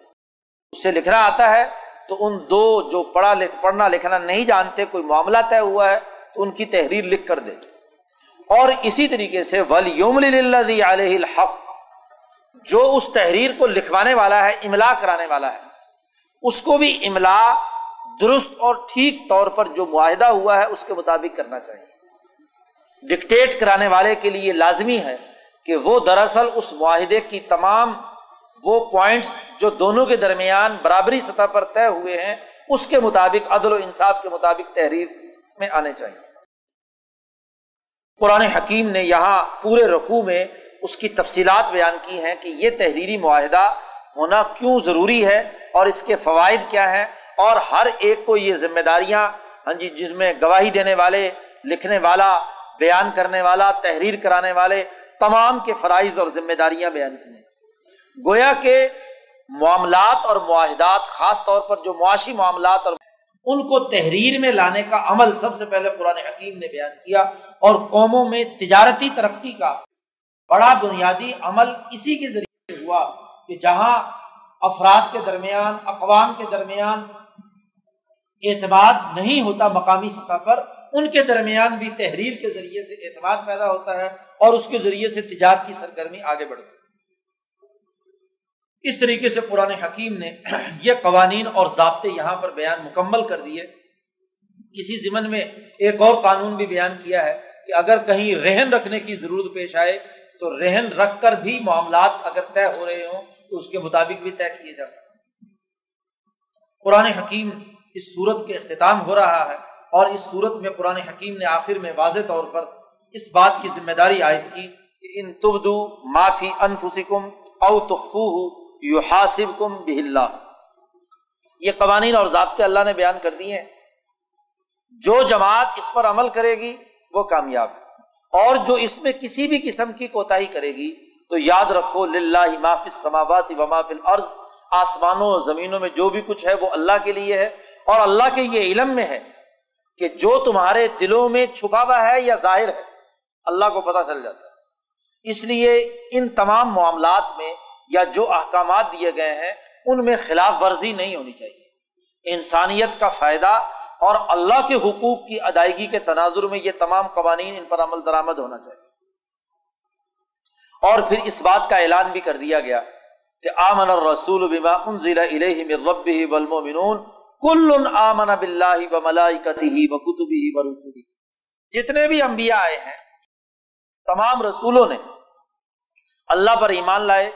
اس سے لکھنا آتا ہے تو ان دو جو پڑھا لکھ پڑھنا لکھنا نہیں جانتے، کوئی معاملہ طے ہوا ہے تو ان کی تحریر لکھ کر دے۔ اور اسی طریقے سے ولیوم علیہ الحق، جو اس تحریر کو لکھوانے والا ہے املا کرانے والا ہے، اس کو بھی املا درست اور ٹھیک طور پر جو معاہدہ ہوا ہے، اس کے مطابق کرنا چاہیے۔ ڈکٹیٹ کرانے والے کے لیے لازمی ہے کہ وہ دراصل اس معاہدے کی تمام وہ پوائنٹس جو دونوں کے درمیان برابری سطح پر طے ہوئے ہیں، اس کے مطابق، عدل و انصاف کے مطابق تحریر میں آنے چاہیے۔ قرآن حکیم نے یہاں پورے رقو میں اس کی تفصیلات بیان کی ہیں کہ یہ تحریری معاہدہ ہونا کیوں ضروری ہے اور اس کے فوائد کیا ہیں اور ہر ایک کو یہ ذمہ داریاں ہاں جی جس میں گواہی دینے والے، لکھنے والا، بیان کرنے والا، تحریر کرانے والے، تمام کے فرائض اور ذمہ داریاں بیان کی ہیں۔ گویا کے معاملات اور معاہدات، خاص طور پر جو معاشی معاملات اور ان کو تحریر میں لانے کا عمل سب سے پہلے قرآن حکیم نے بیان کیا اور قوموں میں تجارتی ترقی کا بڑا بنیادی عمل اسی کے ذریعے سے ہوا کہ جہاں افراد کے درمیان، اقوام کے درمیان اعتماد نہیں ہوتا مقامی سطح پر، ان کے درمیان بھی تحریر کے ذریعے سے اعتماد پیدا ہوتا ہے اور اس کے ذریعے سے تجارتی سرگرمی آگے بڑھتی ہے۔ اس طریقے سے پرانے حکیم نے یہ قوانین اور ضابطے یہاں پر بیان مکمل کر دیے۔ کسی ضمن میں ایک اور قانون بھی بیان کیا ہے کہ اگر کہیں رہن رکھنے کی ضرورت پیش آئے تو رہن رکھ کر بھی معاملات اگر طے ہو رہے ہوں تو اس کے مطابق بھی طے کیے جا سکتے قرآن حکیم اس صورت کے اختتام ہو رہا ہے اور اس صورت میں قرآن حکیم نے آخر میں واضح طور پر اس بات کی ذمہ داری عائد کی کہ ان تبدو معافی انفسکم او تخفو یو حاصب کم بہلا یہ قوانین اور ضابطے اللہ نے بیان کر دیے ہیں۔ جو جماعت اس پر عمل کرے گی، وہ کامیاب ہے۔ اور جو اس میں کسی بھی قسم کی کوتا کرے گی، تو یاد رکھو لاہ مافل سماوات و محفل عرض آسمانوں زمینوں میں جو بھی کچھ ہے، وہ اللہ کے لیے ہے۔ اور اللہ کے یہ علم میں ہے کہ جو تمہارے دلوں میں چھپا ہوا ہے یا ظاہر ہے، اللہ کو پتا چل جاتا ہے۔ اس لیے ان تمام معاملات میں یا جو احکامات دیے گئے ہیں، ان میں خلاف ورزی نہیں ہونی چاہیے۔ انسانیت کا فائدہ اور اللہ کے حقوق کی ادائیگی کے تناظر میں یہ تمام قوانین ان پر عمل درآمد ہونا چاہیے۔ اور پھر اس بات کا اعلان بھی کر دیا گیا کہ آمن الرسول بما انزل الیہ من ربہ والمؤمنون، کل آمن باللہ و ملائکتہ و جتنے بھی انبیاء آئے ہیں، تمام رسولوں نے اللہ پر ایمان لائے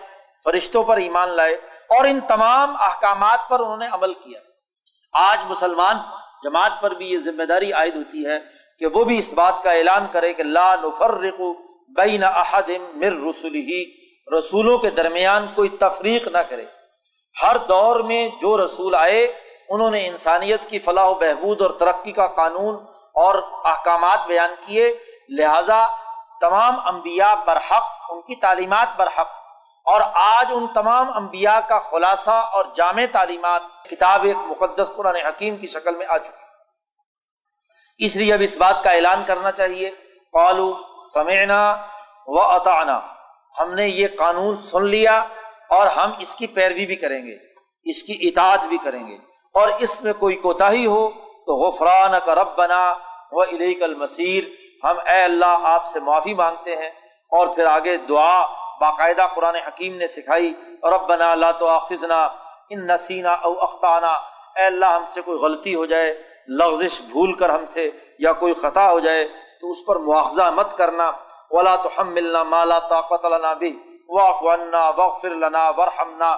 فرشتوں پر ایمان لائے اور ان تمام احکامات پر انہوں نے عمل کیا۔ آج مسلمان جماعت پر بھی یہ ذمہ داری عائد ہوتی ہے کہ وہ بھی اس بات کا اعلان کرے کہ لا نفرق بین احد مر رسول ہی رسولوں کے درمیان کوئی تفریق نہ کرے۔ ہر دور میں جو رسول آئے، انہوں نے انسانیت کی فلاح و بہبود اور ترقی کا قانون اور احکامات بیان کیے، لہذا تمام انبیاء برحق، ان کی تعلیمات برحق۔ اور آج ان تمام انبیاء کا خلاصہ اور جامع تعلیمات کتاب ایک مقدس قرآن حکیم کی شکل میں آ چکی اس لیے اب اس بات کا اعلان کرنا چاہیے۔ قالو سمعنا و اطعنا ہم نے یہ قانون سن لیا اور ہم اس کی پیروی بھی کریں گے، اس کی اطاعت بھی کریں گے۔ اور اس میں کوئی کوتا ہی ہو تو غفران کا رب بنا و علیہ المسیر ہم اے اللہ آپ سے معافی مانگتے ہیں اور پھر آگے دعا باقاعدہ قرآن حکیم نے سکھائی رب بنا اللہ تو آخذنا ان نسینا او اختانہ اے اللہ، ہم سے کوئی غلطی ہو جائے، لغزش بھول کر ہم سے، یا کوئی خطا ہو جائے، تو اس پر مواخذہ مت کرنا۔ ولا تو ہم ملنا مالا طاقت لنا بھی واف ونا وغفر لنا ورحمنا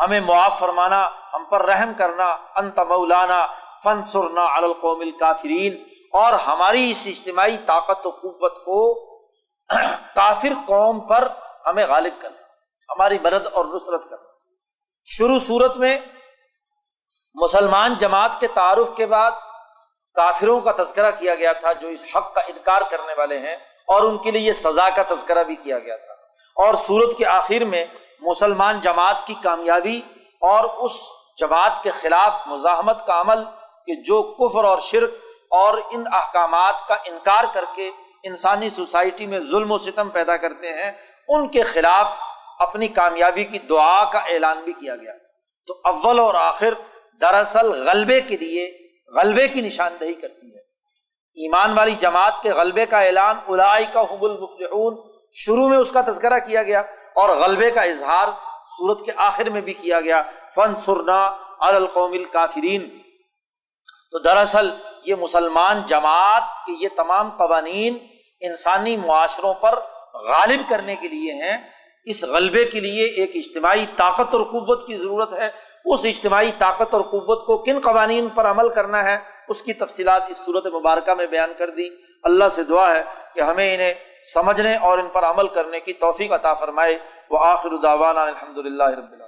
ہمیں معاف فرمانا، ہم پر رحم کرنا۔ انت مولانا فن سرنا القوم الکافرین۔ اور ہماری اس اجتماعی طاقت و قوت کو کافر قوم پر ہمیں غالب کرنا ہماری مدد اور نصرت کرنا شروع صورت میں مسلمان جماعت کے تعارف کے بعد کافروں کا تذکرہ کیا گیا تھا، جو اس حق کا انکار کرنے والے ہیں، اور ان کے لیے یہ سزا کا تذکرہ بھی کیا گیا تھا۔ اور سورت کے آخر میں مسلمان جماعت کی کامیابی اور اس جماعت کے خلاف مزاحمت کا عمل کہ جو کفر اور شرک اور ان احکامات کا انکار کر کے انسانی سوسائٹی میں ظلم و ستم پیدا کرتے ہیں، ان کے خلاف اپنی کامیابی کی دعا کا اعلان بھی کیا گیا۔ تو اول اور آخر دراصل غلبے کے لیے غلبے کی نشاندہی کرتی ہے۔ ایمان والی جماعت کے غلبے کا اعلان الائی کا حب المفلحون شروع میں اس کا تذکرہ کیا گیا اور غلبے کا اظہار سورت کے آخر میں بھی کیا گیا۔ فن سرنا القوم الکافرین۔ تو دراصل یہ مسلمان جماعت کے یہ تمام قوانین انسانی معاشروں پر غالب کرنے کے لیے ہیں، اس غلبے کے لیے ایک اجتماعی طاقت اور قوت کی ضرورت ہے۔ اس اجتماعی طاقت اور قوت کو کن قوانین پر عمل کرنا ہے، اس کی تفصیلات اس صورت مبارکہ میں بیان کر دی اللہ سے دعا ہے کہ ہمیں انہیں سمجھنے اور ان پر عمل کرنے کی توفیق عطا فرمائے۔ وہ آخر الحمد للہ رب